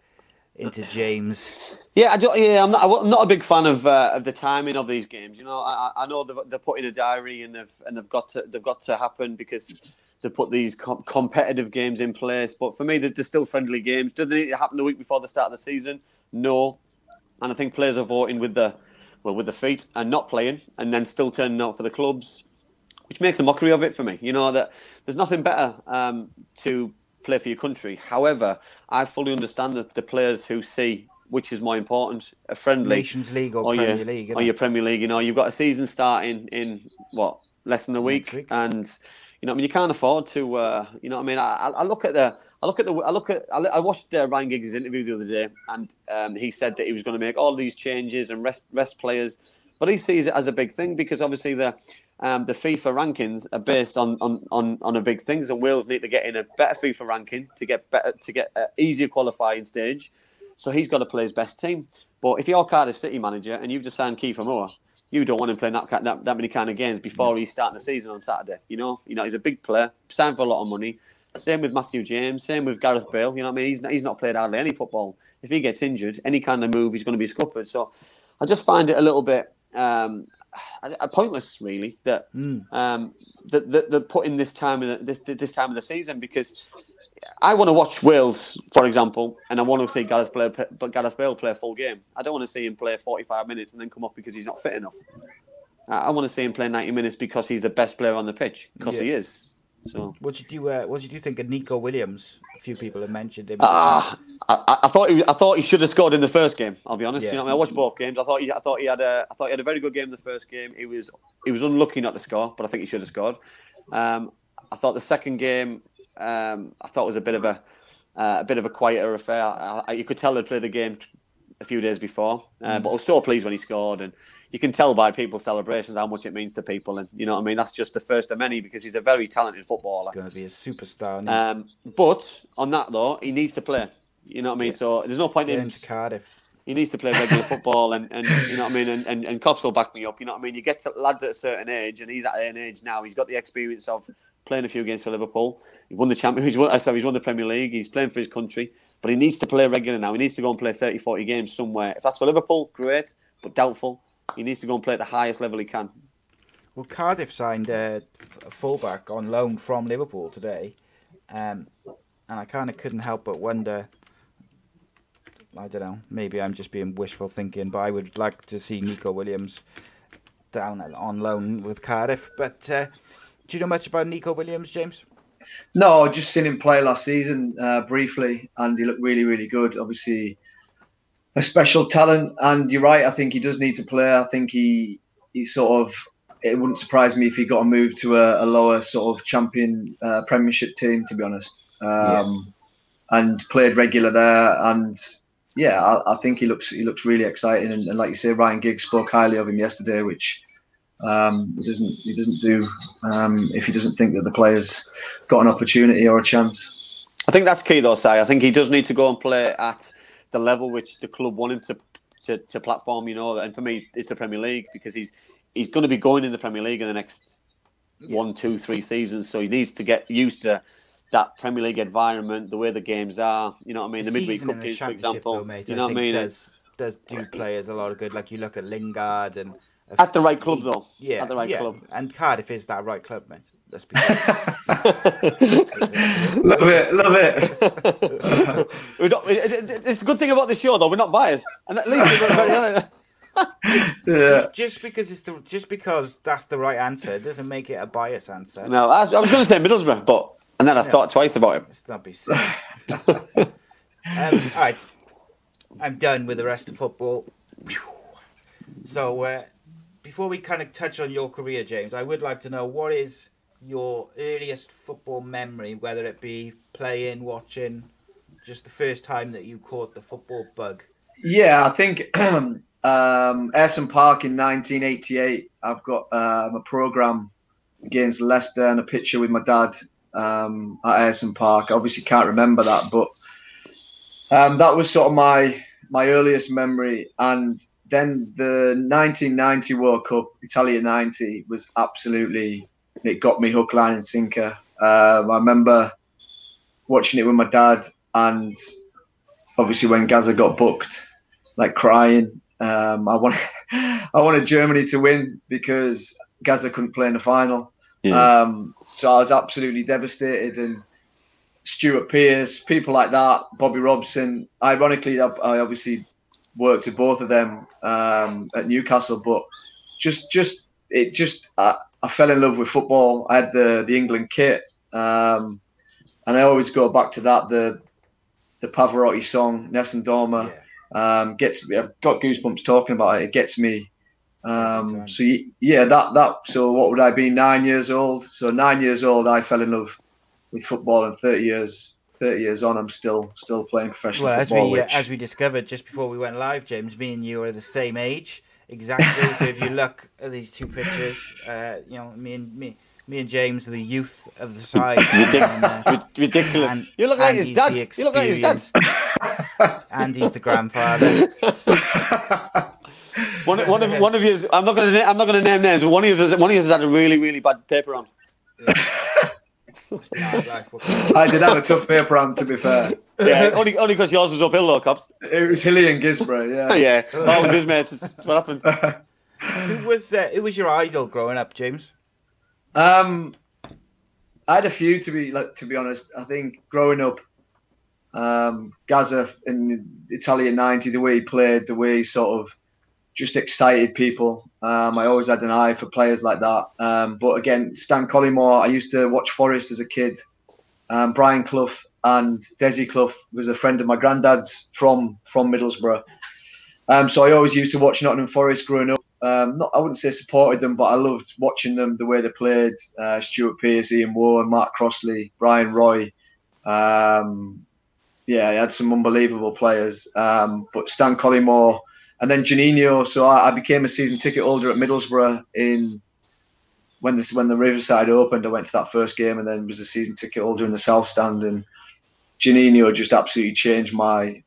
into James. Yeah, I do, yeah, I'm not. I'm not a big fan of uh, of the timing of these games. You know, I, I know they're, they're put in a diary and they've and they've got to they've got to happen because they put these com- competitive games in place. But for me, they're, they're still friendly games. Do they need to happen the week before the start of the season? No, and I think players are voting with the well with the feet and not playing, and then still turning out for the clubs, which makes a mockery of it for me. You know that there's nothing better um, to play for your country. However, I fully understand that the players who see which is more important, a friendly Nations League or, or Premier your, League, or your Premier League. You know, you've got a season starting in what less than a week, week. and you know, I mean, you can't afford to. Uh, you know, I mean, I, I, look at the, I look at the, I look at, I, watched uh, Ryan Giggs' interview the other day, and um, he said that he was going to make all these changes and rest rest players, but he sees it as a big thing because obviously the. Um, the FIFA rankings are based on, on, on, on a big things, and Wales need to get in a better FIFA ranking to get better to get an easier qualifying stage. So he's got to play his best team. But if you're Cardiff City manager and you've just signed Kiefer Moore, you don't want him playing that, that, that many kind of games before he's starting the season on Saturday. You know, you know he's a big player, signed for a lot of money. Same with Matthew James. Same with Gareth Bale. You know what I mean? He's not, he's not played hardly any football. If he gets injured, any kind of move, he's going to be scuppered. So I just find it a little bit um, *sighs* pointless, really, that mm. um, that, that, putting this time in the, this this time of the season because I want to watch Wales, for example, and I want to see Gareth play, but Gareth Bale play a full game. I don't want to see him play 45 minutes and then come off because he's not fit enough. I want to see him play 90 minutes because he's the best player on the pitch because yeah. he is. So, what did you uh, what did you think of Neco Williams? A few people have mentioned him. Ah, I, I, thought he, I thought he should have scored in the first game. I'll be honest. Yeah. You know, I, mean, I watched both games. I thought he, I thought he had a, I thought he had a very good game in the first game. He was, he was unlucky not to score, but I think he should have scored. Um, I thought the second game, um, I thought was a bit of a, uh, a bit of a quieter affair. I, you could tell they'd played the game a few days before, uh, mm. but I was so pleased when he scored and you can tell by people's celebrations how much it means to people, and you know what I mean. That's just the first of many because he's a very talented footballer. Going to be a superstar. Um, but on that though, he needs to play. You know what I mean. Yes. So there's no point Get in him to Cardiff. He needs to play regular *laughs* football, and, and you know what I mean. And, and and Cops will back me up. You know what I mean. You get to lads at a certain age, and he's at an age now. He's got the experience of playing a few games for Liverpool. He won the champion. *laughs* He's won, sorry, he's won the Premier League. He's playing for his country, but he needs to play regular now. He needs to go and play 30, 40 games somewhere. If that's for Liverpool, great, but doubtful. He needs to go and play at the highest level he can. Well, Cardiff signed a, a fullback on loan from Liverpool today, um, and I kind of couldn't help but wonder. I don't know. Maybe I'm just being wishful thinking, but I would like to see Neco Williams down on loan with Cardiff. But uh, do you know much about Neco Williams, James? No, I just seen him play last season uh, briefly, and he looked really, really good. Obviously, a special talent, and you're right. I think he does need to play. I think he he sort of. It wouldn't surprise me if he got a move to a, a lower sort of champion uh, Premiership team, to be honest. Um, yeah. And played regular there, and yeah, I, I, think he looks he looks really exciting. And, and, like you say, Ryan Giggs spoke highly of him yesterday, which um, he doesn't he doesn't do um, if he doesn't think that the players got an opportunity or a chance. I think that's key, though, Si. I think he does need to go and play at the level which the club want him to to, to platform. You know, and for me, it's the Premier League because he's he's going to be going in the Premier League in the next one, two, three seasons. So he needs to get used to that Premier League environment, the way the games are. You know what I mean? The, the midweek cup games, for example. Though, mate, you know I what I mean? Does, does do players a lot of good. Like you look at Lingard and at the right club, though. Yeah, at the right yeah. club. And Cardiff is that right club, mate. Let's be. *laughs* love it, love it. *laughs* not, it's a good thing about this show, though. We're not biased, and at least. *laughs* yeah. just, just, because it's the just because that's the right answer doesn't make it a bias answer. No, I was, was going to say Middlesbrough, but and then I thought twice about him. It's not be silly. um, all right, I'm done with the rest of football. So uh, before we kind of touch on your career, James, I would like to know what is your earliest football memory, whether it be playing, watching, just the first time that you caught the football bug. Yeah, I think *clears throat* um, Ayresome Park in 1988. I've got um, a program against Leicester and a picture with my dad um, at Ayresome Park. Obviously can't remember that, but um, that was sort of my my earliest memory. And then the 1990 World Cup, Italia 90, was absolutely it got me hook, line, and sinker. Um, I remember watching it with my dad, and obviously when Gazza got booked, like crying. Um, I wanted *laughs* I wanted Germany to win because Gazza couldn't play in the final. Yeah. Um, so I was absolutely devastated. And Stuart Pearce, people like that, Bobby Robson. Ironically, I, I obviously worked with both of them um, at Newcastle, but just just it just I, I, fell in love with football. I had the the England kit, um, and I always go back to that the the Pavarotti song Nessun Dorma. Yeah. Um, gets me. I've got goosebumps talking about it. It gets me um, so yeah, that that. So what would I be? Nine years old. So nine years old, I fell in love with football, and thirty years, thirty years on, I'm still still playing professional well, football. Well, as we uh, which... as we discovered just before we went live, James, me and you are the same age exactly. so if you *laughs* look at these two pictures, uh, you know, me and me. Me and James are the youth of the side. *laughs* and, uh, Ridiculous. And, you look like his dad. You look like his dad. Andy's the grandfather. *laughs* One, one of one of you. I'm not going to. I'm not going to name names, but one of you. One of you has had a really, really bad paper round. I did have a tough paper round, to be fair. Yeah, only only because yours was uphill, though, cops. It was hilly and Guisborough, yeah. *laughs* yeah, that was his mate. That's what happens. who was uh, who was your idol growing up, James? Um, I had a few to be like to be honest. I think growing up, um, Gazza in Italian '90, the way he played, the way he sort of just excited people. Um, I always had an eye for players like that. Um, but again, Stan Collymore, I used to watch Forest as a kid. Um, Brian Clough and Desi Clough was a friend of my granddad's from from Middlesbrough. Um, so I always used to watch Nottingham Forest growing up. Um, not, I wouldn't say supported them, but I loved watching them the way they played. Uh, Stuart Pearce, Ian Woan, Mark Crossley, Bryan Roy. Um, yeah, I had some unbelievable players. but Stan Collymore and then Juninho. So I, I, became a season ticket holder at Middlesbrough in when this when the Riverside opened. I went to that first game and then was a season ticket holder in the South Stand. And Juninho just absolutely changed my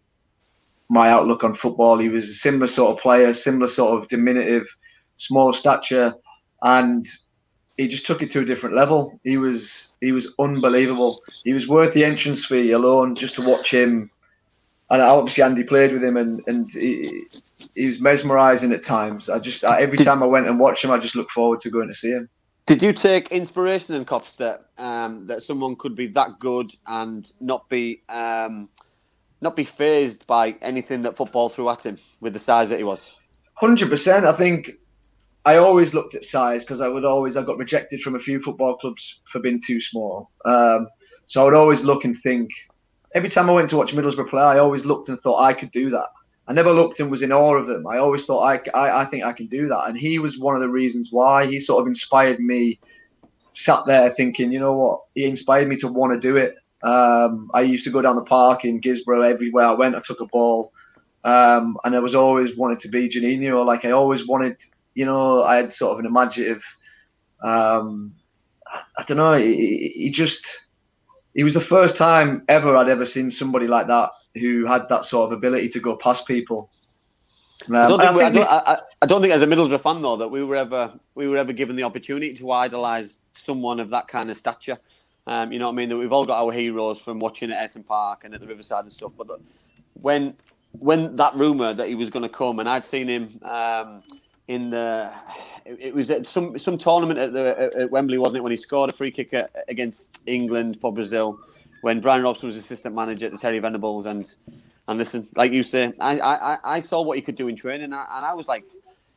my outlook on football. He was a similar sort of player, similar sort of diminutive, small stature, and he just took it to a different level. He was he was unbelievable. He was worth the entrance fee alone just to watch him and obviously Andy played with him, and and he, he was mesmerising at times. I just every time I went and watched him, I just looked forward to going to see him. Did you take inspiration in cops that um, that someone could be that good and not be um, not be phased by anything that football threw at him with the size that he was? Hundred percent. I think I always looked at size because I would always I got rejected from a few football clubs for being too small. Um, so I would always look and think. Every time I went to watch Middlesbrough play, I always looked and thought I could do that. I never looked and was in awe of them. I always thought I, I, I think I can do that, and he was one of the reasons why he sort of inspired me. Sat there thinking, you know what? He inspired me to want to do it. Um, I used to go down the park in Guisborough everywhere I went. I took a ball, um, and I was always wanted to be Juninho. Like I always wanted, you know, I had sort of an imaginative. Um, I don't know. He, he just he was the first time ever I'd ever seen somebody like that who had that sort of ability to go past people. Um, I, don't think, I, think I, don't, I, I, don't think as a Middlesbrough fan though that we were ever we were ever given the opportunity to idolise someone of that kind of stature. Um, you know what I mean? That we've all got our heroes from watching at Ayresome Park and at the Riverside and stuff. But when when that rumor that he was going to come, and I'd seen him um, in the it was at some some tournament at, the, at Wembley, wasn't it? When he scored a free kick against England for Brazil, when Bryan Robson was assistant manager to Terry Venables, and and listen, like you say, I I, I saw what he could do in training, and I, and I was like,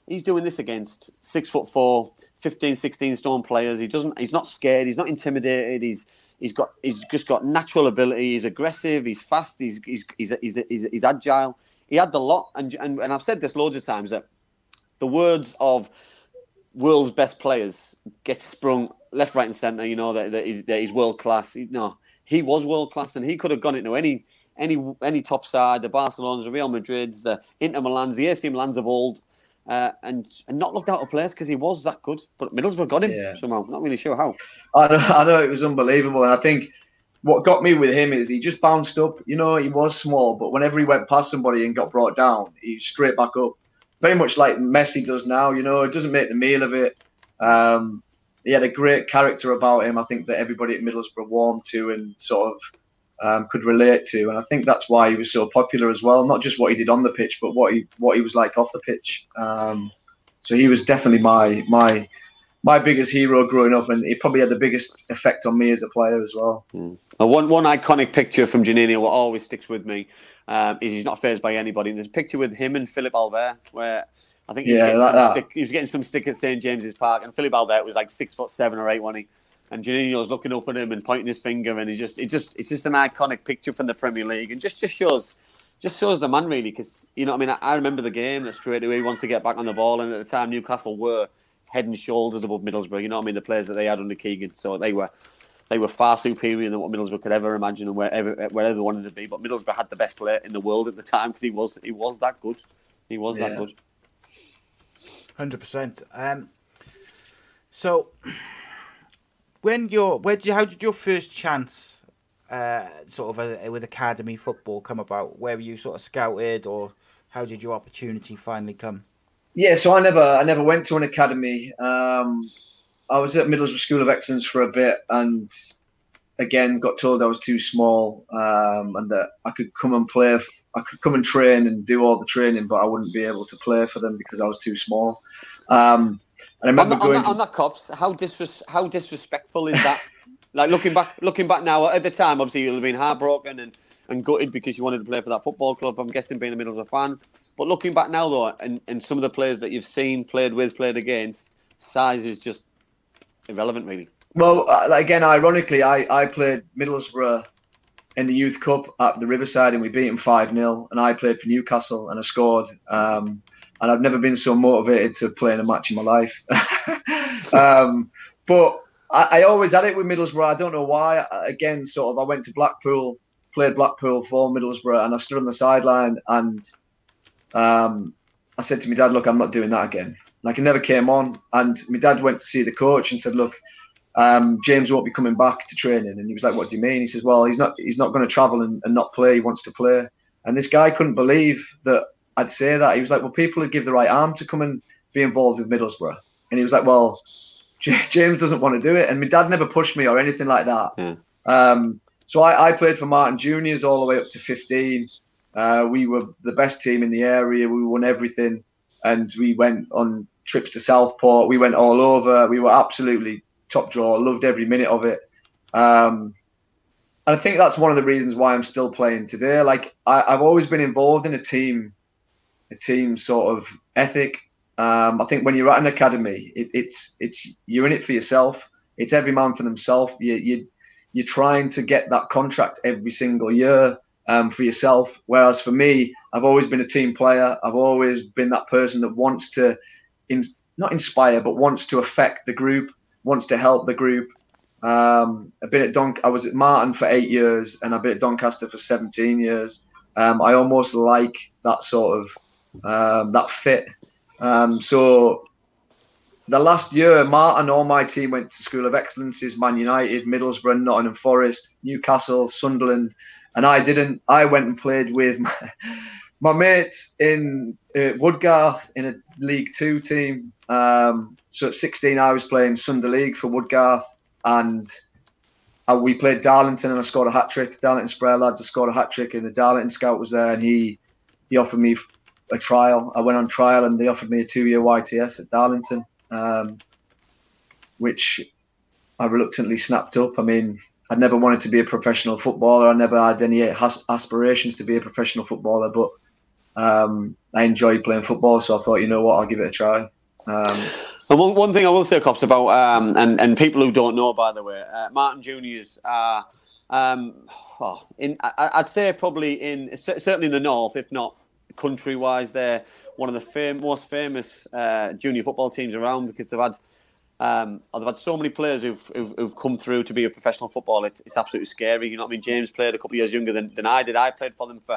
he's doing this against six foot four 15, 16 stone players. He doesn't. He's not scared. He's not intimidated. He's he's got he's just got natural ability. He's aggressive. He's fast. He's he's he's he's, he's, he's agile. He had the lot, and, and and I've said this loads of times that the words of world's best players get sprung left, right, and centre. You know that, that he's that he's world class. You know, he was world class, and he could have gone into any any any top side, the Barcelonas, the Real Madrids, the Inter Milans, the AC Milans of old, uh, and and not looked out of place because he was that good. But Middlesbrough got him yeah. somehow. Not really sure how. I know, I know it was unbelievable, and I think what got me with him is he just bounced up. You know, he was small, but whenever he went past somebody and got brought down, he straight back up. Very much like Messi does now. You know, it doesn't make the meal of it. Um, he had a great character about him. I think that everybody at Middlesbrough warmed to and sort of um, could relate to, and I think that's why he was so popular as well. Not just what he did on the pitch, but what he what he was like off the pitch. Um, so he was definitely my my my biggest hero growing up, and he probably had the biggest effect on me as a player as well. Mm. one one iconic picture from Juninho, what always sticks with me, um, is he's not phased by anybody. There's a picture with him and Philippe Albert where. I think he was, yeah, getting, some stick, he was getting some stick at St James's Park, and Philippe Albert was like six foot seven or eight, wasn't he? and Juninho's looking up at him and pointing his finger, and he just it just it's just an iconic picture from the Premier League, and just just shows just shows the man really because you know I mean I, I, remember the game that straight away he wants to get back on the ball, and at the time Newcastle were head and shoulders above Middlesbrough. You know what I mean? The players that they had under Keegan, so they were they were far superior than what Middlesbrough could ever imagine and wherever wherever they wanted to be. But Middlesbrough had the best player in the world at the time because he was he was that good. He was yeah. that good. Hundred um, percent. So when you're where did you, how did your first chance uh, sort of uh, with academy football come about? Where were you sort of scouted, or how did your opportunity finally come? Yeah, so I never I never went to an academy. Um, I was at Middlesbrough School of Excellence for a bit, and again got told I was too small um, and that I could come and play. I could come and train and do all the training, but I wouldn't be able to play for them because I was too small. Um, and I remember on, the, going on, that, to... on that cops. How disres- how disrespectful is that? like looking back, looking back now. At the time, obviously you'll have been heartbroken and, and gutted because you wanted to play for that football club. I'm guessing being a Middlesbrough fan. But looking back now, though, and, and some of the players that you've seen, played with, played against, size is just irrelevant, really. Well, uh, again, ironically, I, I played Middlesbrough in the Youth Cup at the Riverside and we beat them 5 0. And I played for Newcastle and I scored. Um, and I've never been so motivated to play in a match in my life. *laughs* um, but I, I, always had it with Middlesbrough. I don't know why. Again, sort of, I went to Blackpool, played Blackpool for Middlesbrough, and I stood on the sideline and um, I said to my dad, "Look, I'm not doing that again." Like it never came on, and my dad went to see the coach and said, "Look." Um, James won't be coming back to training, and he was like, "What do you mean?" He says, "Well, he's not. He's not going to travel and, and not play. He wants to play." And this guy couldn't believe that I'd say that. He was like, well, people would give the right arm to come and be involved with Middlesbrough. And he was like, well, *laughs* James doesn't want to do it. And my dad never pushed me or anything like that. Yeah. Um, so I, I, played for Marton Juniors all the way up to 15. Uh, we were the best team in the area. We won everything. And we went on trips to Southport. We went all over. We were absolutely top draw. Loved every minute of it. Um, and I think that's one of the reasons why I'm still playing today. Like I, have always been involved in a team a team sort of ethic. Um, I think when you're at an academy, it, it's it's you're in it for yourself. It's every man for themselves. You you you're trying to get that contract every single year um, for yourself. Whereas for me, I've always been a team player. I've always been that person that wants to, in, not inspire, but wants to affect the group, wants to help the group. Um, I've been at Don. I was at Marton for eight years, and I've been at Doncaster for 17 years. Um, I almost like that sort of um, that fit. Um, so the last year, Marton, all my team went to School of Excellences, Man United, Middlesbrough, Nottingham Forest, Newcastle, Sunderland, and I didn't. I went and played with my, my mates in uh, Woodgarth in a League Two team. Um, so at 16, I was playing Sunday League for Woodgarth, and uh, we played Darlington, and I scored a hat trick. Darlington Spray lads, I scored a hat trick, and the Darlington scout was there, and he he offered me a trial. I went on trial, and they offered me a two-year YTS at Darlington um, which I reluctantly snapped up. I mean, I never wanted to be a professional footballer. I never had any aspirations to be a professional footballer, but um, I enjoyed playing football, so I thought, you know what, I'll give it a try. Um, and one, one thing I will say, Cops, about um, and and people who don't know, by the way, uh, Marton Juniors are, um, oh, in I, would say probably in certainly in the north, if not country wise, they're one of the fam- most famous uh, junior football teams around because they've had um, they've had so many players who've, who've, who've, come through to be a professional footballer. It's, it's absolutely scary. You know what I mean? James played a couple of years younger than, than I did. I played for them for,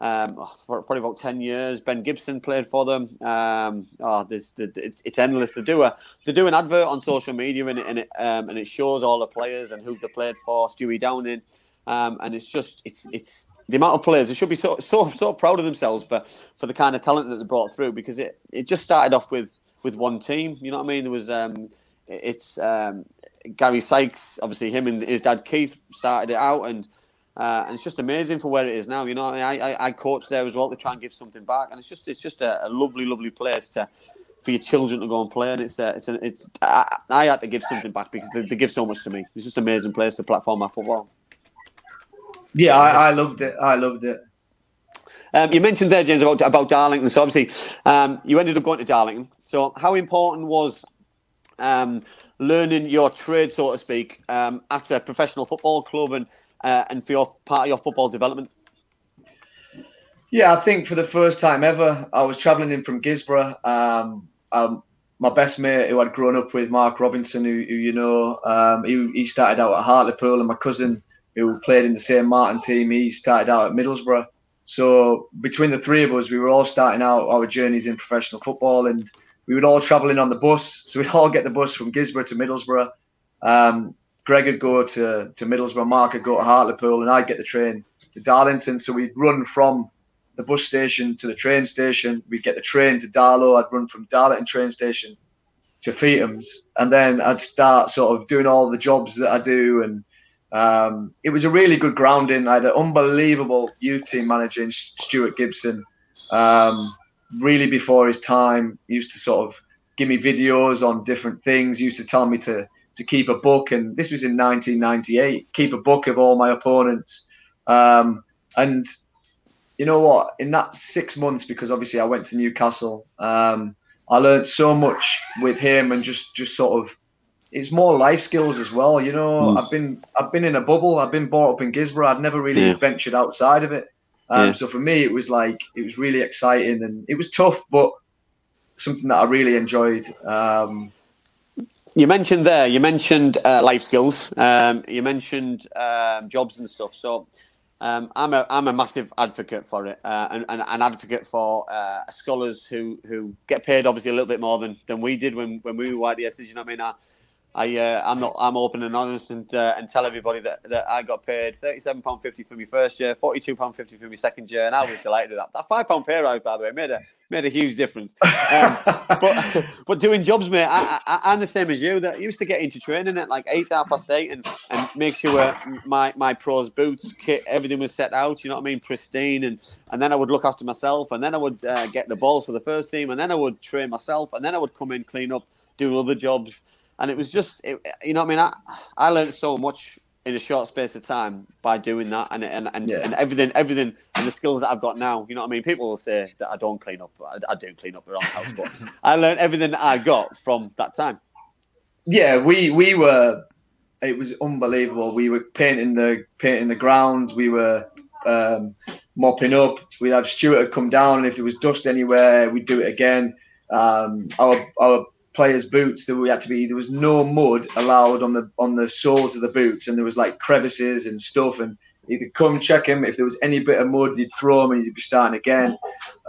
um, oh, for probably about 10 years. Ben Gibson played for them. Um, oh, there's, it's, it's endless. to do a to do an advert on social media and it, and it, um, and it shows all the players and who they played for, Stewie Downing. Um, and it's just, it's, it's, the amount of players they should be so so so proud of themselves for for the kind of talent that they brought through because it it just started off with with one team. You know what I mean? There was um, it's um, Gary Sykes, obviously him and his dad Keith started it out, and uh, and it's just amazing for where it is now. You know, I, I I coach there as well to try and give something back, and it's just it's just a, a lovely lovely place to for your children to go and play. And it's uh, it's a, it's I, I, had to give something back because they, they give so much to me. It's just an amazing place to platform my football. Yeah, I, I loved it. I loved it. Um, you mentioned there, James, about about Darlington. So obviously, um, you ended up going to Darlington. So how important was um, learning your trade, so to speak, um, at a professional football club and uh, and for your part of your football development? Yeah, I think for the first time ever, I was travelling in from Guisborough. Um, um, my best mate, who I'd grown up with, Mark Robinson, who, who you know, he, he started out at Hartlepool, and my cousin who played in the same Marton team, he started out at Middlesbrough. So between the three of us, we were all starting out our journeys in professional football, and we would all travel in on the bus. So we'd all get the bus from Guisborough to Middlesbrough. Um, Greg would go to, to Middlesbrough, Mark would go to Hartlepool, and I'd get the train to Darlington. So we'd run from the bus station to the train station. We'd get the train to Darlo. I'd run from Darlington train station to Feethams, and then I'd start sort of doing all the jobs that I do and um, it was a really good grounding. I had an unbelievable youth team manager in Stuart Gibson. Um, really before his time, used to sort of give me videos on different things. Used to tell me to to keep a book, and this was in 1998. Keep a book of all my opponents, um, and you know what? In that six months, because obviously I went to Newcastle, um, I learned so much with him, and just just sort of it's more life skills as well. You know, mm. I've been I've been in a bubble. I've been brought up in Guisborough. I'd never really yeah. ventured outside of it. Um, yeah. So for me, it was like it was really exciting and it was tough, but something that I really enjoyed. Um, you mentioned there. You mentioned uh, life skills. Um, you mentioned um, jobs and stuff. So. Um, I'm a I'm a massive advocate for it, uh, and, and an advocate for uh, scholars who, who get paid obviously a little bit more than, than we did when, when we were YTSs. You know what I mean? I, I uh, I'm not I'm open and honest and uh, and tell everybody that, that I got paid thirty seven pound fifty for my first year, forty two pound fifty for my second year, and I was delighted with that. That five pound pay rise, by the way, made a made a huge difference. *laughs* Um, but but doing jobs, mate, I, I, I'm the same as you. That used to get into training at like eight half past eight and and make sure my my pros boots, kit, everything was set out. You know what I mean, pristine, and and then I would look after myself, and then I would uh, get the balls for the first team, and then I would train myself, and then I would come in, clean up, do other jobs and it was just, it, you know, I mean, I, I learned so much in a short space of time by doing that and and, and, Yeah. and everything everything and the skills that I've got now. You know what I mean? People will say that I don't clean up. I, I do clean up around the house, but *laughs* I learned everything that I got from that time. Yeah, we we were. It was unbelievable. We were painting the painting the ground. We were um, mopping up. We'd have Stuart come down, and if there was dust anywhere, we'd do it again. Um, our our players' boots. There we had to be. There was no mud allowed on the on the soles of the boots, and there was like crevices and stuff. And you could come check him if there was any bit of mud. You'd throw him, and you'd be starting again.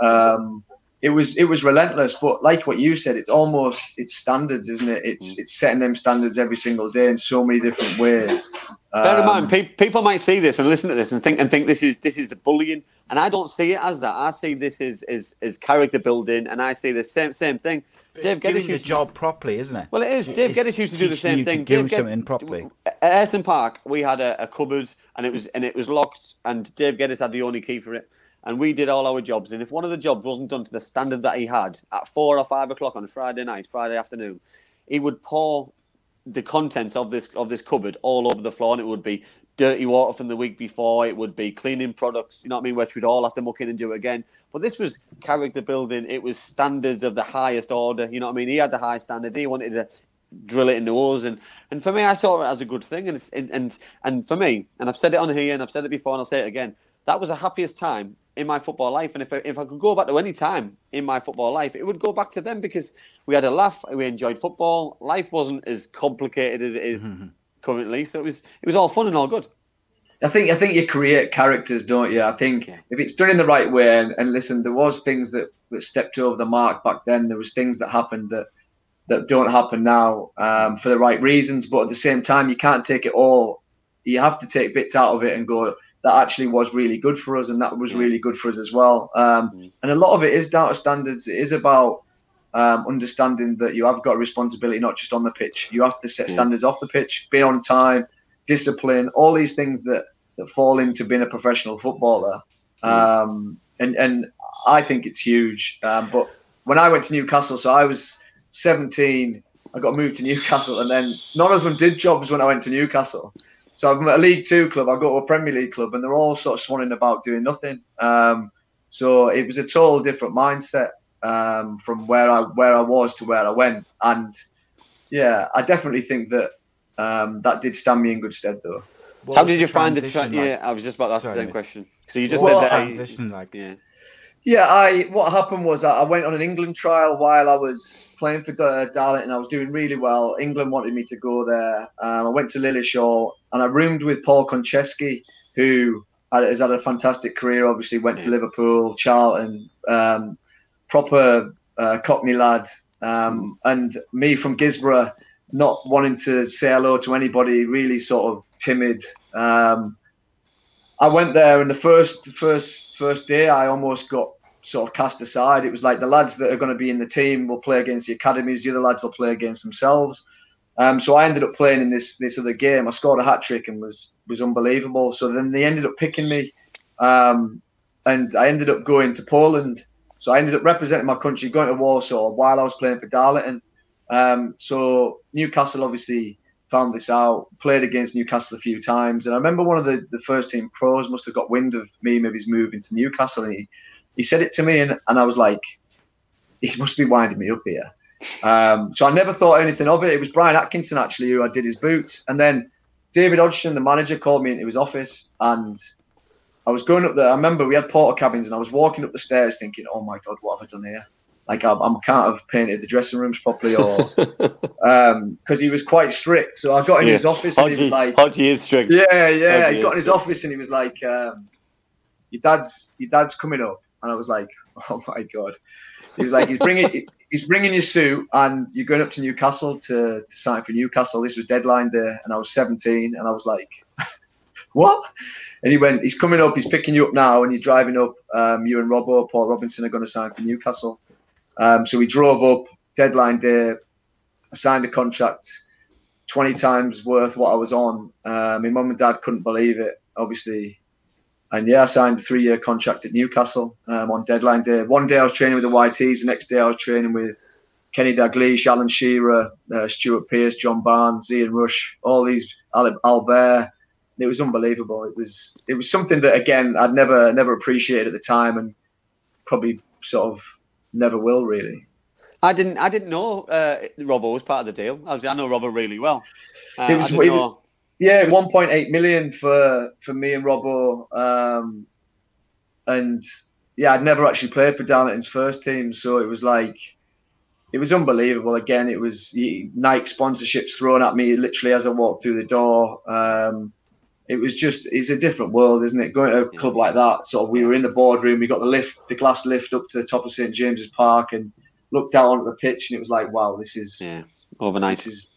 Um, it was it was relentless, but like what you said, it's almost it's standards, isn't it? It's it's setting them standards every single day in so many different ways. Bear in Um, mind, pe- people might see this and listen to this and think and think this is this is the bullying, and I don't see it as that. I see this as as, as character building, and I see the same same thing. Dave it's doing the job properly, isn't it? Well, it is. Dave Geddes used to do the same thing. do Dave something properly. At Ayresome Park, we had a, a cupboard, and it was and it was locked, and Dave Geddes had the only key for it. And we did all our jobs. And if one of the jobs wasn't done to the standard that he had at four or five o'clock on a Friday night, Friday afternoon, he would pour the contents of this of this cupboard all over the floor, and it would be dirty water from the week before. It would be cleaning products, you know what I mean, which we'd all have to muck in and do again. But this was character building. It was standards of the highest order. You know what I mean? He had the high standard. He wanted to drill it into us, and and for me, I saw it as a good thing. And it's and and, and for me, and I've said it on here, and I've said it before, and I'll say it again. That was the happiest time in my football life, and if I, if I could go back to any time in my football life, it would go back to them because we had a laugh, we enjoyed football. Life wasn't as complicated as it is mm-hmm. Currently, so it was it was all fun and all good. I think I think you create characters, don't you? I think Yeah. if it's done in the right way, and, and listen, there was things that, that stepped over the mark back then. There was things that happened that that don't happen now um, for the right reasons. But at the same time, you can't take it all. You have to take bits out of it and go. That actually was really good for us, and that was really good for us as well. Um, and a lot of it is down to standards. It is about um, understanding that you have got a responsibility not just on the pitch. You have to set standards off the pitch, be on time, discipline, all these things that, that fall into being a professional footballer. Um, and and I think it's huge. Um, but when I went to Newcastle, so I was 17, I got moved to Newcastle, and then none of them did jobs when I went to Newcastle. So I'm at a League Two club, I go to a Premier League club, and they're all sort of swanning about doing nothing. Um, so it was a total different mindset um, from where I where I was to where I went, and yeah, I definitely think that um, that did stand me in good stead, though. What how did you find the tra- transition like? Yeah, I was just about to ask Sorry, the same mate. question. So you just Well, said that. transition like? yeah. Yeah, I what happened was I I went on an England trial while I was playing for Dar- Darlington. I was doing really well. England wanted me to go there. Um, I went to Lilleshall and I roomed with Paul Konchesky, who has had a fantastic career. Obviously, went to Liverpool, Charlton, um, proper uh, Cockney lad, um, and me from Guisborough, not wanting to say hello to anybody, really sort of timid. Um, I went there, and the first first first day, I almost got sort of cast aside. It was like the lads that are going to be in the team will play against the academies. The other lads will play against themselves. Um, so I ended up playing in this this other game. I scored a hat trick and was was unbelievable. So then they ended up picking me, um, and I ended up going to Poland. So I ended up representing my country, going to Warsaw while I was playing for Darlington. Um, so Newcastle obviously found this out, played against Newcastle a few times, and I remember one of the, the first team pros must have got wind of me, maybe he's moving to Newcastle, and he, he said it to me, and, and I was like, he must be winding me up here. Um, so I never thought anything of it. It was Brian Atkinson actually who I did his boots, and then David Hodgson, the manager, called me into his office, and I was going up there. I remember we had Portakabins, and I was walking up the stairs thinking, "Oh my god, what have I done here?" Like I, I can't have painted the dressing rooms properly, or *laughs* because he was quite strict. So I got in his office, and he was like, Hodgie is strict. yeah, yeah. Hodgie He got in his strict. office and he was like, um, "Your dad's, your dad's coming up," and I was like, *laughs* "Oh my god!" He was like, "He's bringing, *laughs* he's bringing your suit, and you're going up to Newcastle to, to sign for Newcastle." This was deadline day, and I was 17, and I was like, "What?" And he went, "He's coming up. He's picking you up now, and you're driving up. Um, you and Robbo, Paul Robinson, are going to sign for Newcastle." Um, so we drove up. Deadline day. I signed a contract. 20 times worth what I was on. Uh, my mum and dad couldn't believe it, obviously. And yeah, I signed a three year contract at Newcastle um, on deadline day. One day I was training with the YTs, the next day I was training with Kenny Dalglish, Alan Shearer, uh, Stuart Pearce, John Barnes, Ian Rush, all these, Albert, it was unbelievable. It was it was something that again I'd never never appreciated at the time, and probably sort of never will really. I didn't. I didn't know uh, Robbo was part of the deal. I, was, I know Robbo really well. Uh, it was, it was yeah, one point eight million for for me and Robbo, um, and yeah, I'd never actually played for Darlington's first team, so it was like it was unbelievable. Again, it was Nike sponsorships thrown at me literally as I walked through the door. Um, it was just it's a different world, isn't it? Going to a club like that. Sort of, we were in the boardroom. We got the lift, the glass lift up to the top of St James's Park, and looked out onto the pitch, and it was like, wow, this is yeah overnight. This is,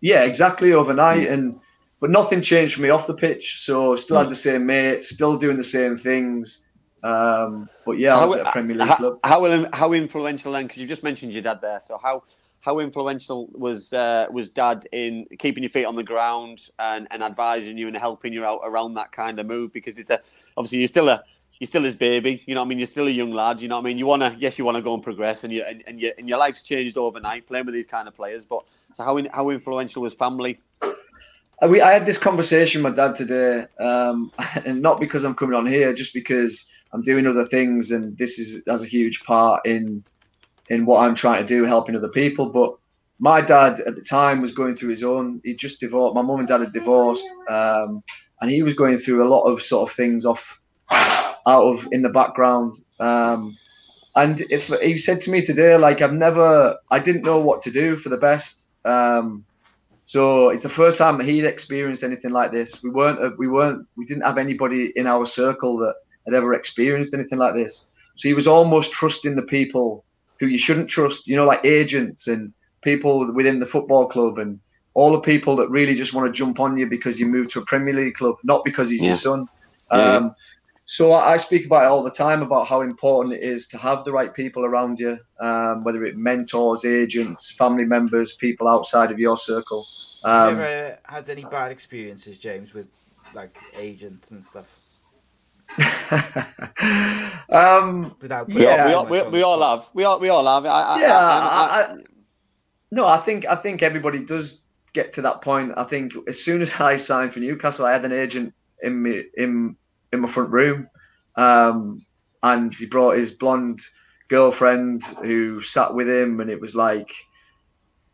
yeah, exactly overnight, yeah. and but nothing changed for me off the pitch. So still yeah. had the same mates, still doing the same things. Um, but yeah, so I was how, at a Premier League how, club. How how influential then? Because you just mentioned your dad there. So how how influential was uh, was dad in keeping your feet on the ground and, and advising you and helping you out around that kind of move? Because it's a obviously you're still a you're still his baby. You know what I mean? You're still a young lad. You know what I mean? You wanna yes, you wanna go and progress, and you and, and, your and your life's changed overnight playing with these kind of players. But so how in, how influential was family? We, I had this conversation with dad today, um, *laughs* and not because I'm coming on here, just because I'm doing other things, and this is has a huge part in in what I'm trying to do, helping other people. But my dad at the time was going through his own. He just divorced. My mum and dad had divorced, um, and he was going through a lot of sort of things off out of in the background. Um, and if he said to me today, like I've never, I didn't know what to do for the best. Um, so it's the first time he'd experienced anything like this. We weren't, we weren't, we didn't have anybody in our circle that had ever experienced anything like this. So he was almost trusting the people who you shouldn't trust, you know, like agents and people within the football club and all the people that really just want to jump on you because you moved to a Premier League club, not because he's yeah. your son. Yeah. Um, so I speak about it all the time about how important it is to have the right people around you, um, whether it mentors, agents, family members, people outside of your circle. Um, have you ever had any bad experiences, James, with like agents and stuff? *laughs* um, Without we, yeah, all, we, all, we, we all have. We all we all have. I, yeah. I, I, no, I think I think everybody does get to that point. I think as soon as *laughs* I signed for Newcastle, I had an agent in me in in my front room, um, and he brought his blonde girlfriend who sat with him, and it was like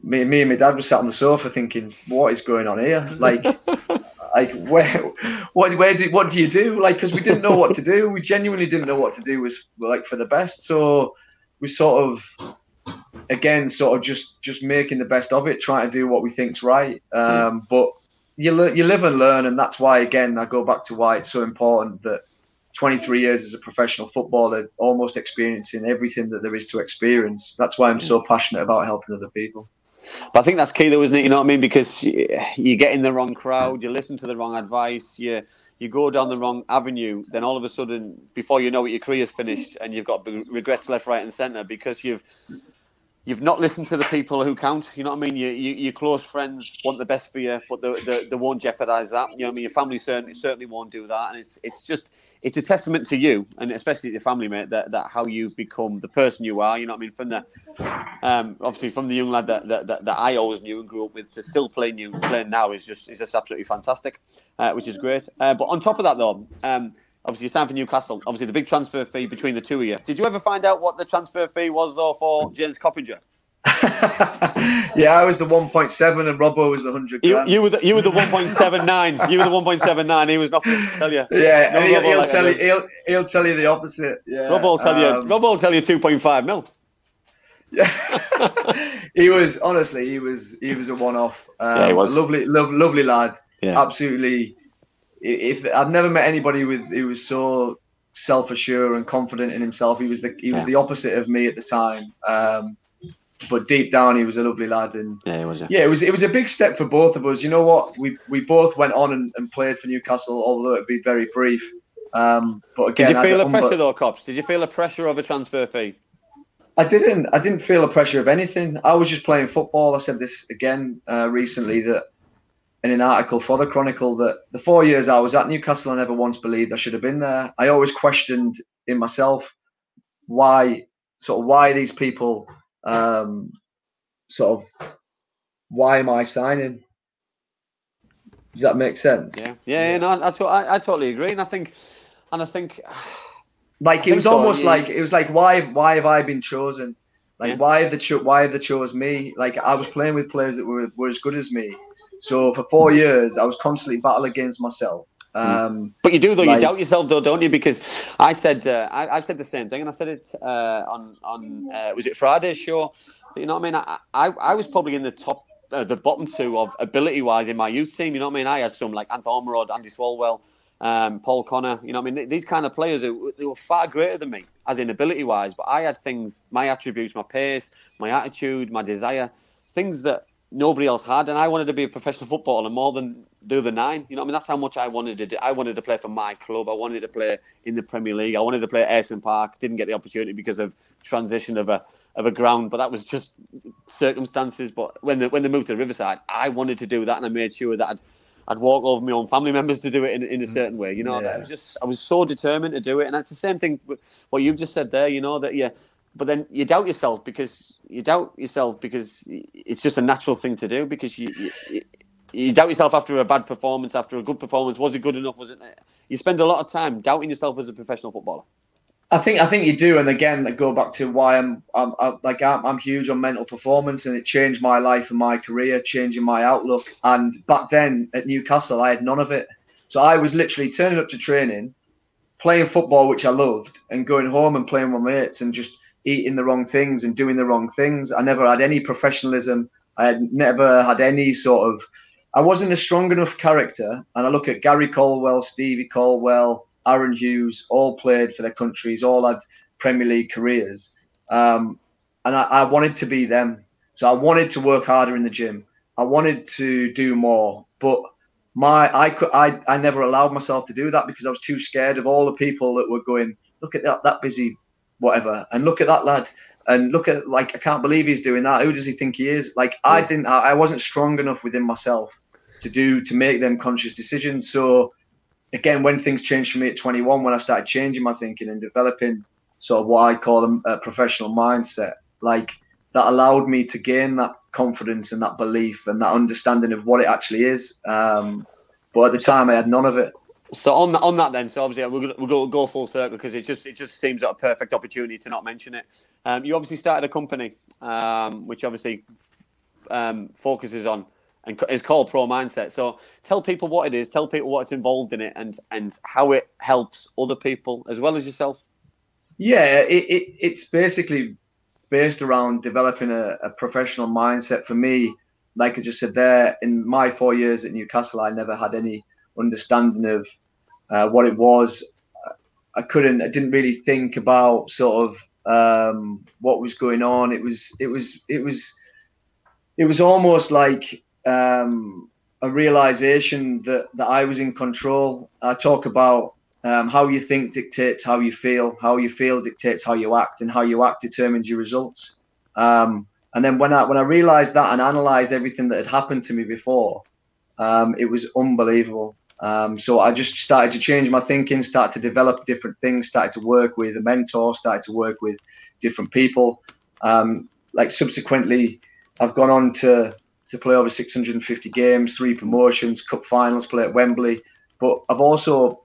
me, me and my dad were sat on the sofa thinking, "What is going on here?" *laughs* Like, like where, what, where do, what do you do? Like, because we didn't know what to do. We genuinely didn't know what to do. Was like for the best. So we sort of, again, sort of just just making the best of it, trying to do what we think's right. Um, but you le- you live and learn, and that's why again I go back to why it's so important that 23 years as a professional footballer, almost experiencing everything that there is to experience. That's why I'm so passionate about helping other people. But I think that's key, though, isn't it? You know what I mean? Because you get in the wrong crowd, you listen to the wrong advice, you you go down the wrong avenue. Then all of a sudden, before you know it, your career's finished, and you've got regrets left, right, and centre because you've you've not listened to the people who count. You know what I mean? You, you, your close friends want the best for you, but they, they, they won't jeopardise that. You know what I mean? Your family certainly certainly won't do that, and it's it's just it's a testament to you and especially your family, mate, that, that how you've become the person you are. You know what I mean? From the um, obviously from the young lad that, that, that, that, I always knew and grew up with to still playing you playing now is just is just absolutely fantastic, uh, which is great. Uh, but on top of that, though. Um, obviously, you signed for Newcastle. Obviously, the big transfer fee between the two of you. Did you ever find out what the transfer fee was, though, for James Coppinger? *laughs* yeah, I was the 1.7 and Robbo was the 100 you, you, were the, you were the 1.79. you were the 1.79. He was nothing. *laughs* Tell you. Yeah, no, he'll, he'll like tell you. He'll, he'll tell you the opposite. Yeah. Robbo will tell um, you. Robbo will tell you 2.5 mil. Yeah, *laughs* he was honestly he was he was a one-off. Um, yeah, he was a lovely, lo- lovely lad. Yeah. Absolutely. If I've never met anybody with who was so self-assured and confident in himself, he was the he was yeah. the opposite of me at the time. Um, but deep down he was a lovely lad and yeah, it was, yeah. yeah. it was it was a big step for both of us. You know what? We we both went on and, and played for Newcastle although it'd be very brief. Um, but again, did you feel the pressure though cops? Did you feel a pressure of a transfer fee? I didn't. I didn't feel a pressure of anything. I was just playing football. I said this again uh, recently that in an article for the Chronicle that the four years I was at Newcastle I never once believed I should have been there. I always questioned in myself why sort of why these people um, sort of why am I signing? Does that make sense? Yeah, yeah, yeah. no, I, I, I, I totally agree, and I think, and I think, Like I it think was so, almost yeah. like it was like why why have I been chosen? Like Yeah. why have they cho- why have they chose me? Like I was playing with players that were, were as good as me. So for four years, I was constantly battling against myself. Um, But you do though. Like- you doubt yourself though, don't you? Because I said uh, I, I've said the same thing, and I said it uh, on on uh, was it Friday's show? You know what I mean? I I, I was probably in the top. Uh, the bottom two of ability wise in my youth team, you know what I mean? I had some like Anton Ormerod, Andy Swalwell, um, Paul Connor, you know what I mean? These kind of players, who, they were far greater than me, as in ability wise, but I had things, my attributes, my pace, my attitude, my desire, things that nobody else had. And I wanted to be a professional footballer more than the other nine. You know I mean? That's how much I wanted to do. I wanted to play for my club. I wanted to play in the Premier League. I wanted to play at Ayresome Park. Didn't get the opportunity because of transition of a of a ground, but that was just circumstances. But when they when they moved to Riverside, I wanted to do that, and I made sure that I'd I'd walk over my own family members to do it in, in a certain way. You know, mm, Yeah. I was just I was so determined to do it, and it's the same thing. What you've just said there, you know, that you, but then you doubt yourself because you doubt yourself because it's just a natural thing to do because you. you you doubt yourself after a bad performance, after a good performance. Was it good enough? Was it? You spend a lot of time doubting yourself as a professional footballer. I think I think you do, and again, I go back to why I'm, I'm, i like I'm, I'm huge on mental performance, and it changed my life and my career, changing my outlook. And back then at Newcastle, I had none of it. So I was literally turning up to training, playing football, which I loved, and going home and playing with my mates, and just eating the wrong things and doing the wrong things. I never had any professionalism. I had never had any sort of. I wasn't a strong enough character. And I look at Gary Caldwell, Stevie Caldwell, Aaron Hughes, all played for their countries, all had Premier League careers. Um, and I, I wanted to be them. So I wanted to work harder in the gym. I wanted to do more. But my I could I, I never allowed myself to do that because I was too scared of all the people that were going, look at that that busy whatever, and look at that lad. And look at like I can't believe he's doing that. Who does he think he is? Like I didn't I, wasn't strong enough within myself to do to make them conscious decisions. So again, when things changed for me at 21, when I started changing my thinking and developing sort of what I call a, a professional mindset, like that allowed me to gain that confidence and that belief and that understanding of what it actually is. Um, but at the time, I had none of it. So on that, on that then, so obviously we'll, go- we'll go, go full circle because it just it just seems like a perfect opportunity to not mention it. Um, you obviously started a company um, which obviously um, focuses on and is called Pro Mindset. So tell people what it is, tell people what's involved in it, and and how it helps other people as well as yourself. Yeah, it, it, it's basically based around developing a, a professional mindset. For me, like I just said there, in my four years at Newcastle, I never had any understanding of uh, what it was. I couldn't, I didn't really think about sort of um, what was going on. It was, it was, it was, it was almost like um, a realization that that I was in control. I talk about um, how you think dictates how you feel. How you feel dictates how you act, and how you act determines your results. Um, and then when I when I realized that and analyzed everything that had happened to me before, um, it was unbelievable. Um, so I just started to change my thinking, started to develop different things, started to work with a mentor, started to work with different people. Um, like subsequently, I've gone on to to play over 650 games, three promotions, cup finals, play at Wembley. But I've also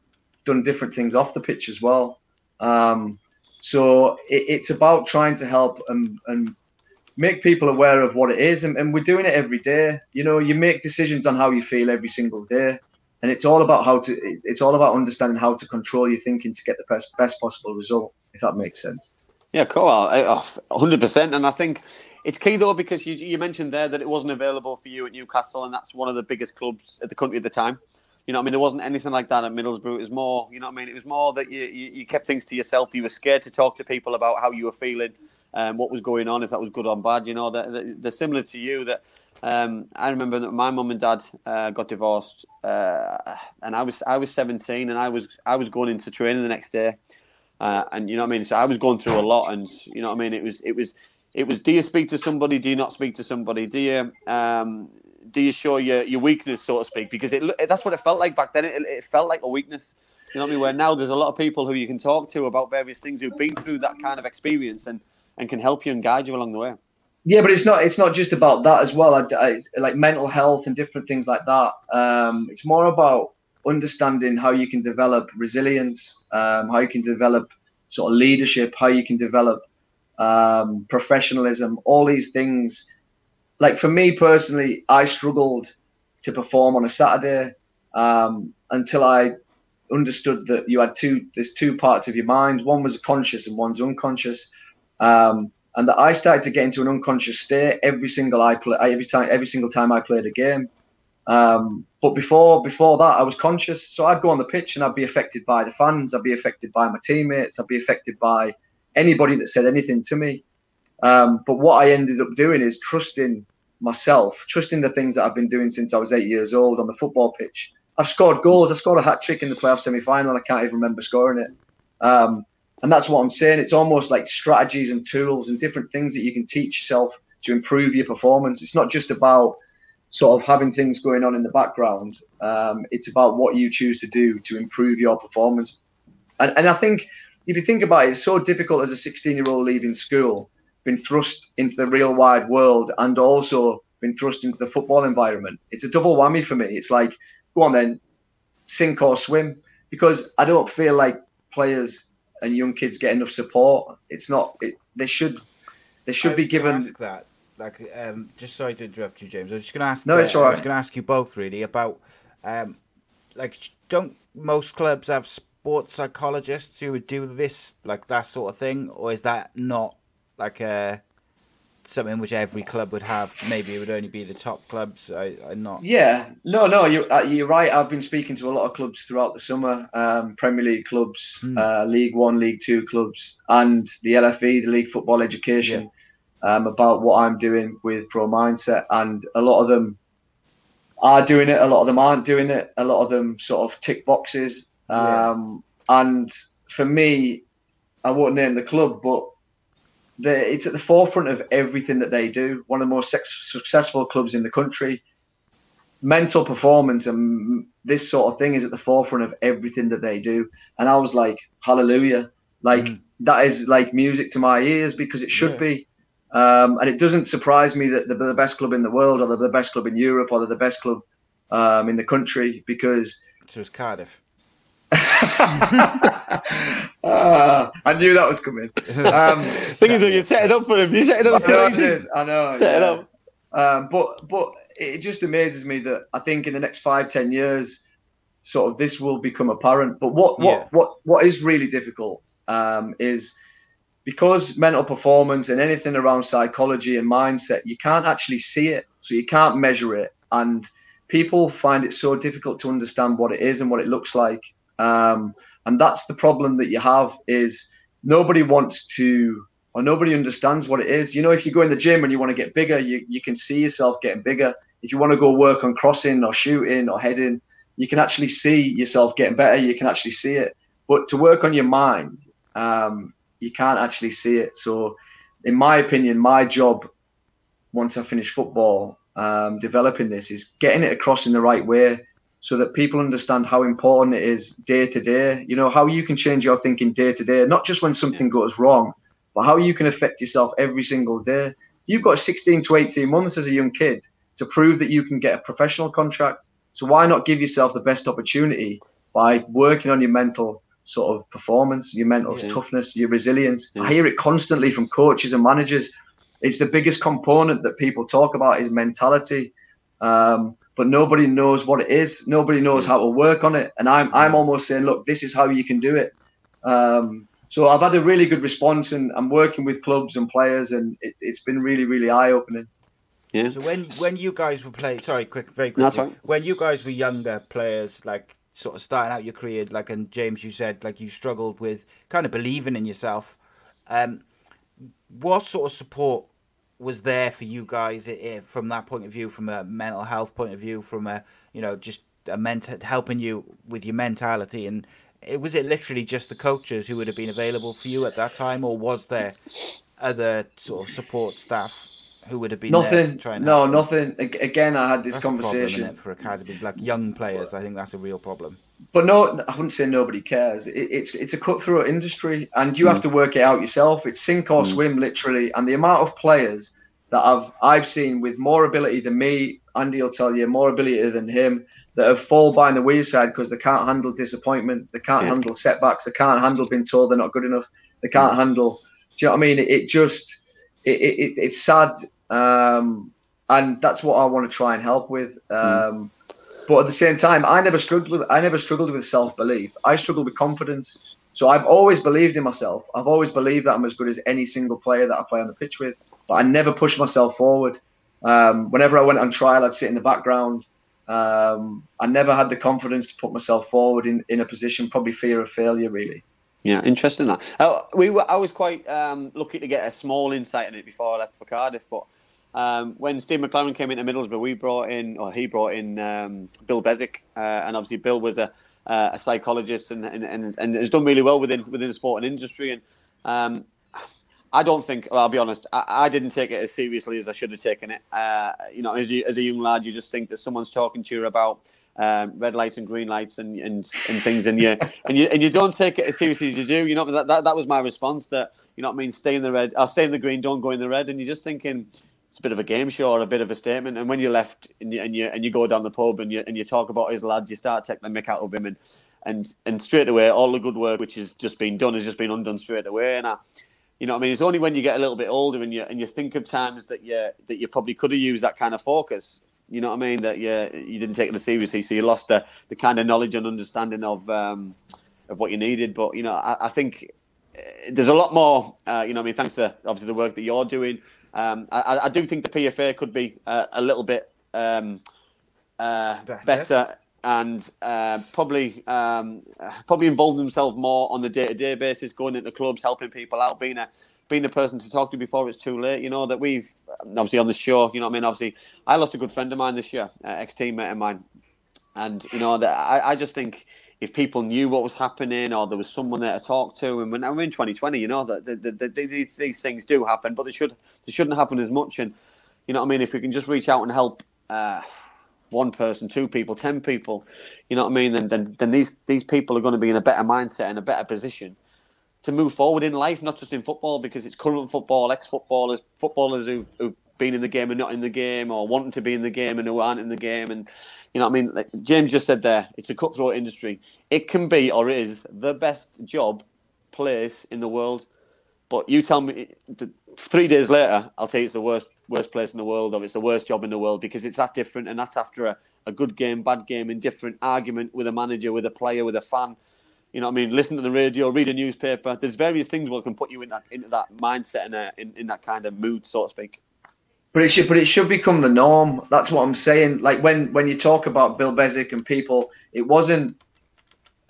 done different things off the pitch as well. Um, so it, it's about trying to help and, and make people aware of what it is. And, and we're doing it every day. You know, you make decisions on how you feel every single day. And it's all about how to, it's all about understanding how to control your thinking to get the best, best possible result, if that makes sense. Yeah, cool. I- I- hundred percent. And I think it's key though because you you mentioned there that it wasn't available for you at Newcastle, and that's one of the biggest clubs at the country at the time. You know, I mean, there wasn't anything like that at Middlesbrough. It was more, you know, I mean, it was more that you, you, you kept things to yourself. You were scared to talk to people about how you were feeling, um, what was going on, if that was good or bad. You know, that- they're similar to you. That um, I remember that my mum and dad uh, got divorced, uh, and I was I was seventeen, and I was I was going into training the next day. Uh, and you know what I mean. So I was going through a lot, and you know what I mean. It was, it was, it was. Do you speak to somebody? Do you not speak to somebody? Do you, um, do you show your, your weakness, so to speak? Because it, that's what it felt like back then. It, it felt like a weakness. You know what I mean? Where now there's a lot of people who you can talk to about various things who've been through that kind of experience and, and can help you and guide you along the way. Yeah, but it's not. It's not just about that as well. I, I, like mental health and different things like that. Um, it's more about understanding how you can develop resilience, um, how you can develop sort of leadership, how you can develop um, professionalism, all these things. Like for me personally, I struggled to perform on a Saturday um, until I understood that you had two. There's two parts of your mind. One was conscious and one's unconscious. Um, and that I started to get into an unconscious state every single I play every time every single time I played a game. Um, but before before that, I was conscious, so I'd go on the pitch and I'd be affected by the fans, I'd be affected by my teammates, I'd be affected by anybody that said anything to me. Um, but what I ended up doing is trusting myself, trusting the things that I've been doing since I was eight years old on the football pitch. I've scored goals. I scored a hat trick in the playoff semi final, I can't even remember scoring it. Um, and that's what I'm saying. It's almost like strategies and tools and different things that you can teach yourself to improve your performance. It's not just about sort of having things going on in the background. Um, it's about what you choose to do to improve your performance. And, and I think if you think about it, it's so difficult as a 16 year old leaving school, been thrust into the real wide world and also been thrust into the football environment. It's a double whammy for me. It's like, go on then, sink or swim, because I don't feel like players and young kids get enough support. It's not. It, they should. They should be given ask that. Like, um, just sorry to interrupt you, James. I was just going to ask. No, it's uh, all I was going to ask you both really about, um, like, don't most clubs have sports psychologists who would do this, like that sort of thing, or is that not like a something which every club would have? Maybe it would only be the top clubs. I, I'm not. Yeah, no, no, you're, uh, you're right. I've been speaking to a lot of clubs throughout the summer, um, Premier League clubs, uh, League One, League Two clubs, and the LFE, the League Football Education, um, about what I'm doing with Pro Mindset. And a lot of them are doing it, a lot of them aren't doing it, a lot of them sort of tick boxes. Um, And for me, I won't name the club, but the, it's at the forefront of everything that they do. One of the most sex, successful clubs in the country. Mental performance and this sort of thing is at the forefront of everything that they do. And I was like, hallelujah. Like, that is like music to my ears because it should Yeah. be. Um, and it doesn't surprise me that they're the best club in the world or they're the best club in Europe or they're the best club um, in the country because So it's Cardiff. Ah, I knew that was coming. Um, *laughs* Thing is, you set it up for him. You set it up I know, I did. I know. Set it up. Um, but but it just amazes me that I think in the next five ten years, sort of this will become apparent. But what what Yeah. what what is really difficult um, is because mental performance and anything around psychology and mindset, you can't actually see it, so you can't measure it, and people find it so difficult to understand what it is and what it looks like. Um, and that's the problem that you have is nobody wants to or nobody understands what it is. You know, if you go in the gym and you want to get bigger, you, you can see yourself getting bigger. If you want to go work on crossing or shooting or heading, you can actually see yourself getting better. You can actually see it. But to work on your mind, um, you can't actually see it. So, in my opinion, my job once I finish football, um, developing this is getting it across in the right way so that people understand how important it is day to day. You know, how you can change your thinking day to day, not just when something goes wrong, but how you can affect yourself every single day. You've got 16 to 18 months as a young kid to prove that you can get a professional contract. So why not give yourself the best opportunity by working on your mental sort of performance, your mental Yeah. toughness, your resilience? Yeah. I hear it constantly from coaches and managers. It's the biggest component that people talk about is mentality. Um, but nobody knows what it is. Nobody knows how to work on it. And I'm I'm almost saying, look, this is how you can do it. Um, so I've had a really good response, and I'm working with clubs and players, and it, it's been really, really eye opening. Yeah. So when when you guys were playing, sorry, quick, very quickly. That's right. When you guys were younger players, like sort of starting out your career, like and James, you said like you struggled with kind of believing in yourself. Um, what sort of support was there for you guys i- i- from that point of view, from a mental health point of view, from a you know just a mental helping you with your mentality and. It, was it literally just the coaches who would have been available for you at that time, or was there other sort of support staff who would have been Nothing. try and No, nothing. Again, I had this That's a problem, conversation. for academy like young players. I think that's a real problem. But no, I wouldn't say nobody cares. It, it's it's a cutthroat industry, and you have to work it out yourself. It's sink or swim, literally. And the amount of players that I've I've seen with more ability than me. Andy will tell you more ability than him that have fall by the wayside because they can't handle disappointment, they can't Yeah. handle setbacks, they can't handle being told they're not good enough, they can't handle. Do you know what I mean? It, it just it, it, it- it's sad, um, and that's what I want to try and help with. Um, But at the same time, I never struggled with I never struggled with self belief. I struggled with confidence. So I've always believed in myself. I've always believed that I'm as good as any single player that I play on the pitch with. But I never pushed myself forward. Um, whenever I went on trial, I'd sit in the background. Um, I never had the confidence to put myself forward in, in a position, probably fear of failure, really. Yeah, interesting that. Uh, we were, I was quite um, lucky to get a small insight in it before I left for Cardiff. But um, when Steve McClaren came into Middlesbrough, we brought in, or he brought in um, Bill Beswick, uh, and obviously Bill was a, uh, a psychologist and, and, and, and has done really well within within the sporting industry. And um, I don't think, well, I'll be honest, I, I didn't take it as seriously as I should have taken it. Uh, you know, as, you, as a young lad, you just think that someone's talking to you about um, red lights and green lights and, and, and things, and you *laughs* and you and you don't take it as seriously as you do. You know, that, that that was my response. That you know, what I mean, stay in the red, I'll stay in the green, don't go in the red, and you're just thinking it's a bit of a game show or a bit of a statement. And when you left and you and you, and you go down the pub and you and you talk about his lads, you start taking the mick out of him, and and and straight away, all the good work which has just been done has just been undone straight away. And I, you know, I mean, it's only when you get a little bit older and you and you think of times that you that you probably could have used that kind of focus. You know what I mean? That you you didn't take it seriously, so you lost the, the kind of knowledge and understanding of um, of what you needed. But you know, I, I think uh, there's a lot more. Uh, you know, I mean, thanks to obviously the work that you're doing. Um, I, I do think the PFA could be uh, a little bit um, uh, Better. better. and uh, probably um, probably involve themselves more on the day to day basis, going into clubs, helping people out, being a being a person to talk to before it's too late. You know that we've obviously on the show. You know what I mean. Obviously, I lost a good friend of mine this year, uh, ex teammate of mine, and you know that I, I just think if people knew what was happening or there was someone there to talk to, and when we're in 2020, you know that the, the, the, these these things do happen, but they should they shouldn't happen as much. And you know what I mean. If we can just reach out and help. Uh, one person, two people, ten people, you know what I mean? Then, then, then these these people are going to be in a better mindset and a better position to move forward in life, not just in football, because it's current football, ex-footballers, footballers who've, who've been in the game and not in the game, or wanting to be in the game and who aren't in the game, and you know what I mean. Like James just said there, it's a cutthroat industry. It can be or is the best job, place in the world, but you tell me th- three days later, I'll tell you it's the worst worst place in the world, or it's the worst job in the world because it's that different, and that's after a, a good game, bad game, indifferent argument with a manager, with a player, with a fan. You know what I mean? Listen to the radio, read a newspaper. There's various things that can put you in that into that mindset and uh, in, in that kind of mood, so to speak. But it should, but it should become the norm. That's what I'm saying. Like when when you talk about Bill Beswick and people, it wasn't.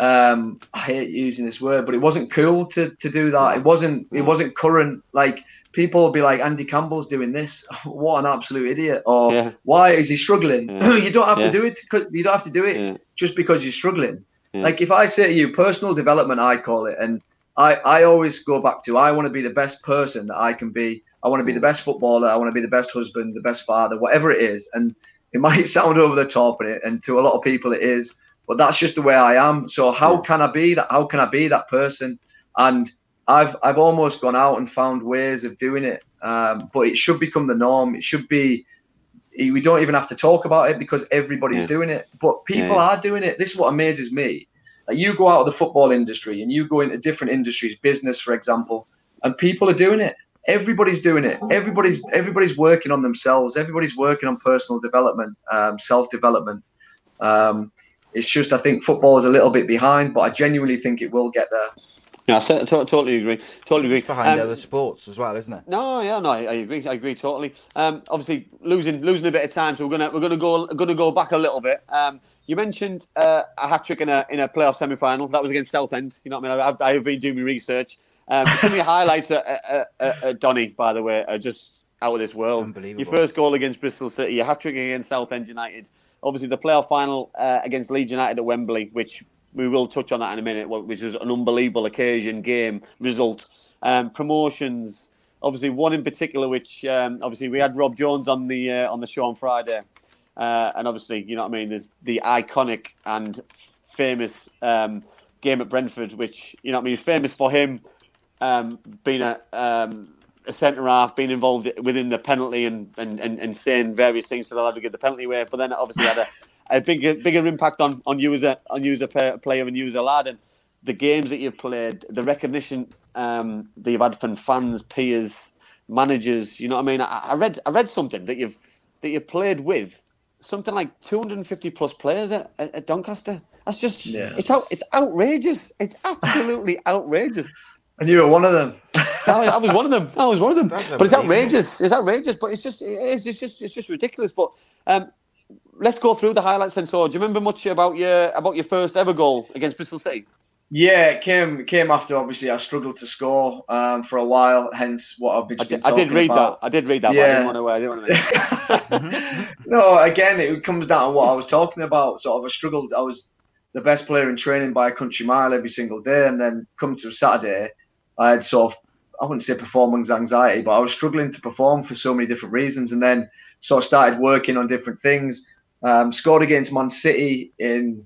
Um, I hate using this word, but it wasn't cool to to do that. It wasn't. It wasn't current. Like people will be like, Andy Campbell's doing this. *laughs* what an absolute idiot! Or Yeah. why is he struggling? Yeah. *clears throat* you don't have Yeah. to do it. You don't have to do it just because you're struggling. Like if I say to you, personal development, I call it, and I, I always go back to I want to be the best person that I can be. I want to be the best footballer. I want to be the best husband, the best father, whatever it is. And it *laughs* might sound over the top, and, it, and to a lot of people it is, but that's just the way I am. So how can I be that? How can I be that person? And I've I've almost gone out and found ways of doing it, um, but it should become the norm. It should be. We don't even have to talk about it because everybody's Yeah. doing it. But people Yeah. are doing it. This is what amazes me. Like you go out of the football industry and you go into different industries, business, for example, and people are doing it. Everybody's doing it. Everybody's everybody's working on themselves. Everybody's working on personal development, um, self development. Um, it's just I think football is a little bit behind, but I genuinely think it will get there. Yeah, I to- to- totally agree. Totally agree. It's behind Um, other sports as well, isn't it? No, yeah, no, I, I agree. I agree totally. Um, obviously, losing losing a bit of time, so we're gonna we're gonna go gonna go back a little bit. Um, you mentioned uh, a hat trick in a in a playoff semi final. That was against Southend. You know what I mean? I've, I've been doing my research. Um, some of your highlights at, at, at, at Donny, by the way, are just out of this world. Unbelievable. Your first goal against Bristol City, your hat trick against Southend United. Obviously, the playoff final uh, against Leeds United at Wembley, which we will touch on that in a minute, which is an unbelievable occasion, game, result. Um, promotions, obviously one in particular, which um, obviously we had Rob Jones on the uh, on the show on Friday, uh, and obviously you know what I mean. There's the iconic and famous um, game at Brentford, which you know what I mean, famous for him um, being a um, a centre half, being involved within the penalty and, and, and, and saying various things to the lad to get the penalty away. But then obviously had a, a bigger bigger impact on, on you as a on you as a player and you as a lad. And the games that you've played, the recognition um, that you've had from fans, peers, managers. You know what I mean? I, I read I read something that you've that you've played with something like 250 plus players at, at Doncaster. That's just yeah. it's out it's outrageous. It's absolutely *laughs* outrageous. And you were one of them. I, I, was one of them. I was one of them. That's but it's outrageous. It's outrageous. But it's just it is. It's just it's just ridiculous. But um, let's go through the highlights then. So, do you remember much about your about your first ever goal against Bristol City? Yeah, it came came after obviously I struggled to score um, for a while. Hence, what I've been. I did, I did read about. that. I did read that. Yeah. But I didn't want to. I didn't want to *laughs* no, again, it comes down to what I was talking about. Sort of, I struggled. I was the best player in training by a country mile every single day, and then come to Saturday, I had sort of I wouldn't say performance anxiety, but I was struggling to perform for so many different reasons, and then sort of started working on different things. Um, scored against Man City in.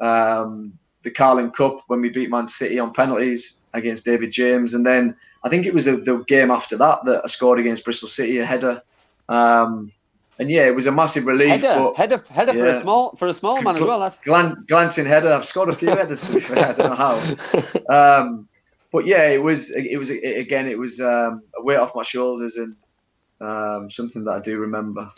Um, the Carling Cup when we beat Man City on penalties against David James, and then I think it was the, the game after that that I scored against Bristol City a header. Um, and yeah, it was a massive relief. Header, but, header, header yeah. for a small for a small man as well. That's glancing header. I've scored a few *laughs* headers to be fair. I don't know how. *laughs* Um, but yeah, it was it was again it was um, a weight off my shoulders and um, something that I do remember.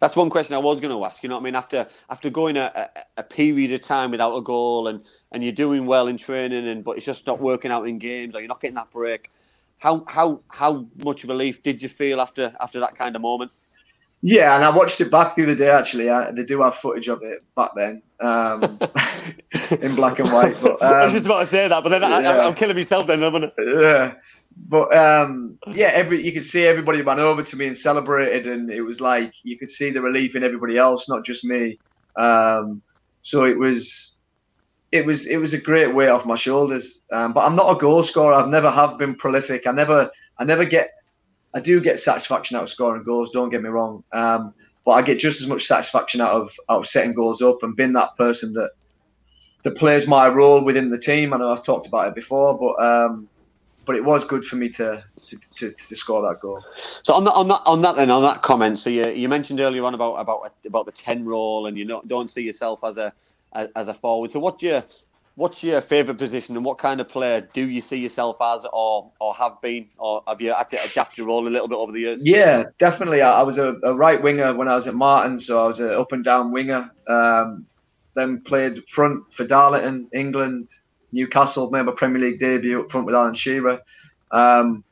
That's one question I was going to ask. You know what I mean? After after going a, a, a, period of time without a goal and, and you're doing well in training, and but it's just not working out in games, or you're not getting that break. How how how much relief did you feel after after that kind of moment? Yeah, and I watched it back the other day. Actually, I, they do have footage of it back then um, *laughs* in black and white. But um, *laughs* I was just about to say that, but then. I, am killing myself then, haven't I? Yeah but um, yeah, every you could see everybody ran over to me and celebrated, and it was like you could see the relief in everybody else, not just me. Um, so it was, it was, it was a great weight off my shoulders. Um, but I'm not a goal scorer. I've never have been prolific. I never, I never get. I do get satisfaction out of scoring goals. Don't get me wrong. Um, but I get just as much satisfaction out of out of setting goals up and being that person that that plays my role within the team. I know I've talked about it before, but um, but it was good for me to to, to, to score that goal. So on that on that on that then on that comment, so you, you mentioned earlier on about about about the ten role, and you not, don't see yourself as a as a forward. So what do your what's your favourite position, and what kind of player do you see yourself as, or or have been, or have you had to adapt your role a little bit over the years? Yeah, definitely. I, I was a, a, right winger when I was at Marton, so I was an up and down winger. Um, then played front for Darlington, England, Newcastle, made my Premier League debut up front with Alan Shearer. Um,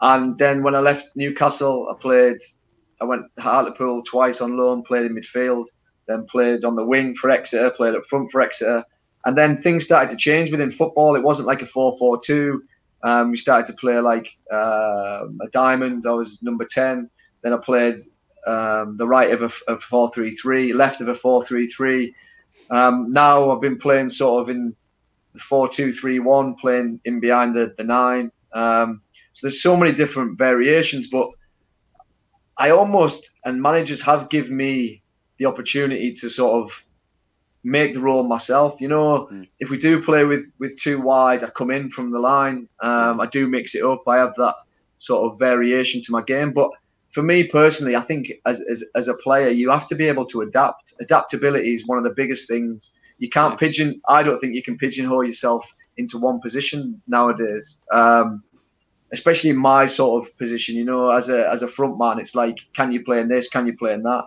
and then when I left Newcastle, I played, I went to Hartlepool twice on loan, played in midfield, then played on the wing for Exeter, played up front for Exeter. And then things started to change within football. It wasn't like a 4 4 2. Um, we started to play like uh, a diamond. I was number 10. Then I played um, the right of a, 4 3 3, left of a 4 3 3. Um, now I've been playing sort of in the four two three one playing in behind the, the nine. Um, so there's so many different variations, but I almost and managers have given me the opportunity to sort of make the role myself. You know, mm. if we do play with with two wide, I come in from the line. Um, I do mix it up. I have that sort of variation to my game, but for me personally, I think as, as, as a player, you have to be able to adapt. Adaptability is one of the biggest things you can't pigeon. I don't think you can pigeonhole yourself into one position nowadays. Um, especially in my sort of position, you know, as a as a front man, it's like, can you play in this? Can you play in that?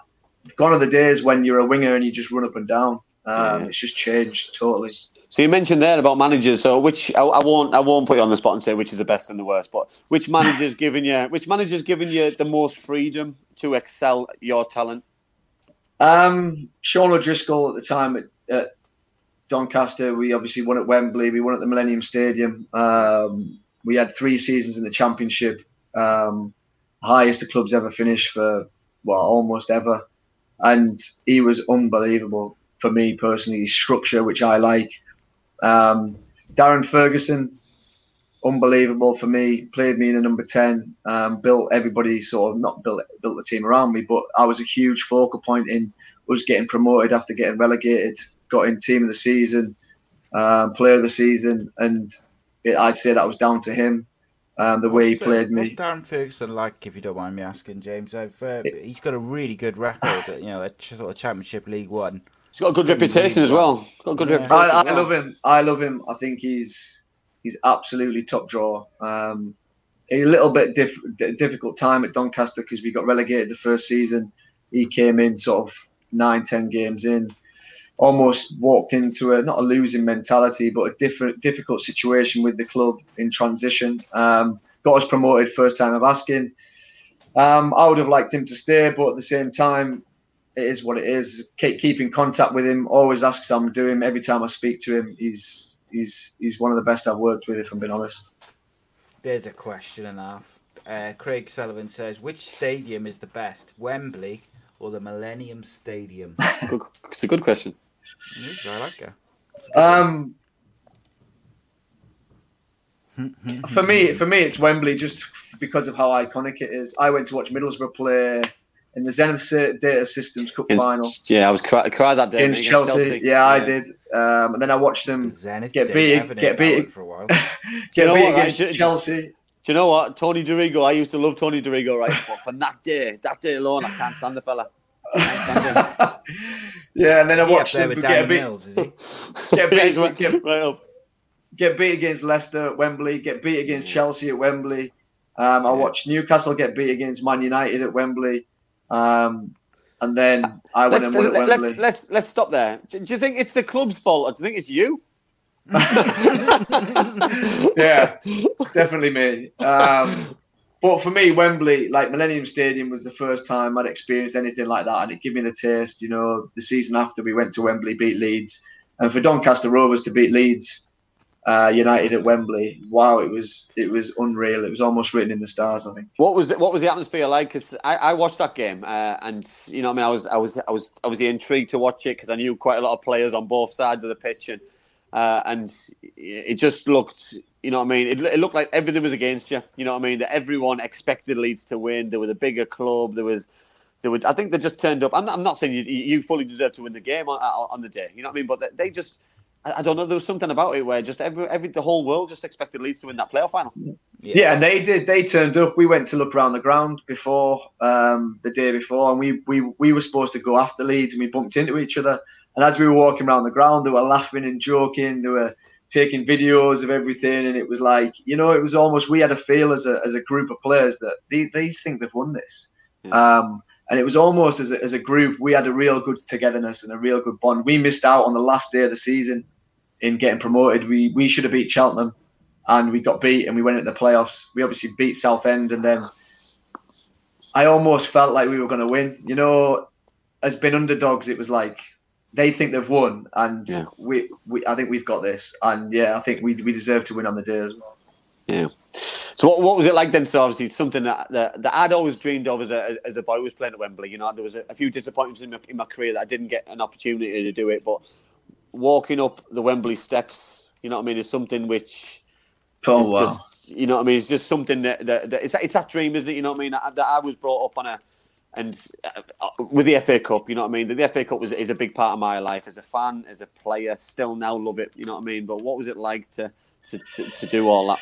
Gone are the days when you're a winger and you just run up and down. Um, yeah. It's just changed totally. So you mentioned there about managers. So which I, I, won't I won't put you on the spot and say which is the best and the worst, but which manager's *laughs* giving you which manager's giving you the most freedom to excel your talent? Um, Sean O'Driscoll at the time at, at Doncaster. We obviously won at Wembley. We won at the Millennium Stadium. Um, we had three seasons in the Championship, um, highest the club's ever finished for well almost ever, and he was unbelievable for me personally. His structure, which I like. Um, Darren Ferguson, unbelievable for me. Played me in a number ten. Um, built everybody sort of not built built the team around me, but I was a huge focal point in was getting promoted after getting relegated got in team of the season, um, player of the season, and it, I'd say that was down to him. Um, the way he What's, played What's me. Darren Ferguson like, if you don't mind me asking, James? I've, uh, he's got a really good record, *sighs* you know, at sort of Championship League One. He's got a good reputation as well. Got a good Yeah. reputation. I, I well. love him. I love him. I think he's he's absolutely top draw. Um, a little bit diff- difficult time at Doncaster because we got relegated the first season. He came in sort of nine, ten games in, almost walked into a not a losing mentality, but a different difficult situation with the club in transition. Um, got us promoted first time of asking. Um, I would have liked him to stay, but at the same time, it is what it is. Keep, keep in contact with him. Always asks how I'm doing. Every time I speak to him, he's he's he's one of the best I've worked with. If I'm being honest. There's a question and a half. Uh, Craig Sullivan says, which stadium is the best, Wembley or the Millennium Stadium? *laughs* It's a good question. I like that. Um, *laughs* for me, for me, it's Wembley just because of how iconic it is. I went to watch Middlesbrough play in the Zenith Data Systems Cup Against- final Yeah, I was cry, cried that day against mate, Chelsea. Yeah, I did. Um, and then I watched them Zenith get did beat, get ain't beat, for a while. *laughs* you get know beat what, against Do- do- Chelsea. Do you know what? Tony Dorigo, I used to love Tony Dorigo, right? But from that day, that day alone, I can't stand the fella. Stand. *laughs* Yeah, and then I watched there them *laughs* get beat, Mills, get beat, he's get, right up. get beat against Leicester at Wembley, get beat against Chelsea at Wembley. Um, I Yeah. watched Newcastle get beat against Man United at Wembley. Um, and then I went Let's, and won let's, Wembley. let's, let's, let's stop there. Do, do you think it's the club's fault or do you think it's you? *laughs* yeah, definitely me. Um, but for me, Wembley, like Millennium Stadium, was the first time I'd experienced anything like that, and it gave me the taste. You know, the season after we went to Wembley, beat Leeds, and for Doncaster Rovers to beat Leeds uh, United at Wembley, wow, it was it was unreal. It was almost written in the stars. I think. What was the, what was the atmosphere like? Because I, I watched that game, uh, and you know, I mean, I was I was I was obviously intrigued to watch it because I knew quite a lot of players on both sides of the pitch, and uh, and it just looked, you know, I mean, it, it looked like everything was against you. You know, what I mean, that everyone expected Leeds to win. There was a bigger club. There was. There was, I think they just turned up. I'm not, I'm not saying you, you fully deserve to win the game on, on the day. You know what I mean? But they, they just, I, I don't know. There was something about it where just every, every the whole world just expected Leeds to win that playoff final. Yeah. and they did. They turned up. We went to look around the ground before um, the day before, and we, we we were supposed to go after Leeds, and we bumped into each other. And as we were walking around the ground, they were laughing and joking. They were taking videos of everything, and it was like you know, it was almost we had a feel as a as a group of players that they, these think they've won this. Um, and it was almost as a, as a group, we had a real good togetherness and a real good bond. We missed out on the last day of the season in getting promoted. We we should have beat Cheltenham and we got beat and we went into the playoffs. We obviously beat Southend and then I almost felt like we were going to win. You know, as been underdogs, it was like they think they've won and Yeah. we, we I think we've got this. And yeah, I think we we deserve to win on the day as well. Yeah. So what, what was it like then? So obviously something that, that, that I'd always dreamed of as a as a boy was playing at Wembley. You know, there was a, a few disappointments in my, in my career that I didn't get an opportunity to do it. But walking up the Wembley steps, you know what I mean, is something which Oh wow. just you know what I mean. It's just something that, that, that it's it's that dream, isn't it? You know what I mean? That, that I was brought up on a and uh, with the FA Cup, you know what I mean. The, the FA Cup was is a big part of my life as a fan, as a player. Still now love it. You know what I mean. But what was it like to to, to, to do all that?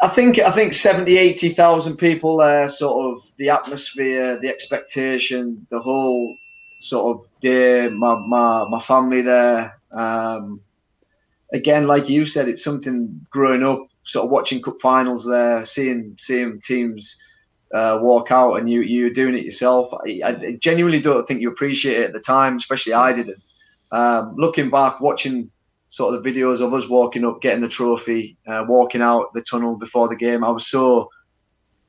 I think I think 70, 80,000 people there, sort of the atmosphere, the expectation, the whole sort of day, my, my, my family there. Um, again, like you said, it's something growing up, sort of watching cup finals there, seeing seeing teams uh, walk out and you, you're doing it yourself. I, I genuinely don't think you appreciate it at the time, especially I didn't. Um, looking back, watching sort of the videos of us walking up, getting the trophy, uh, walking out the tunnel before the game. I was so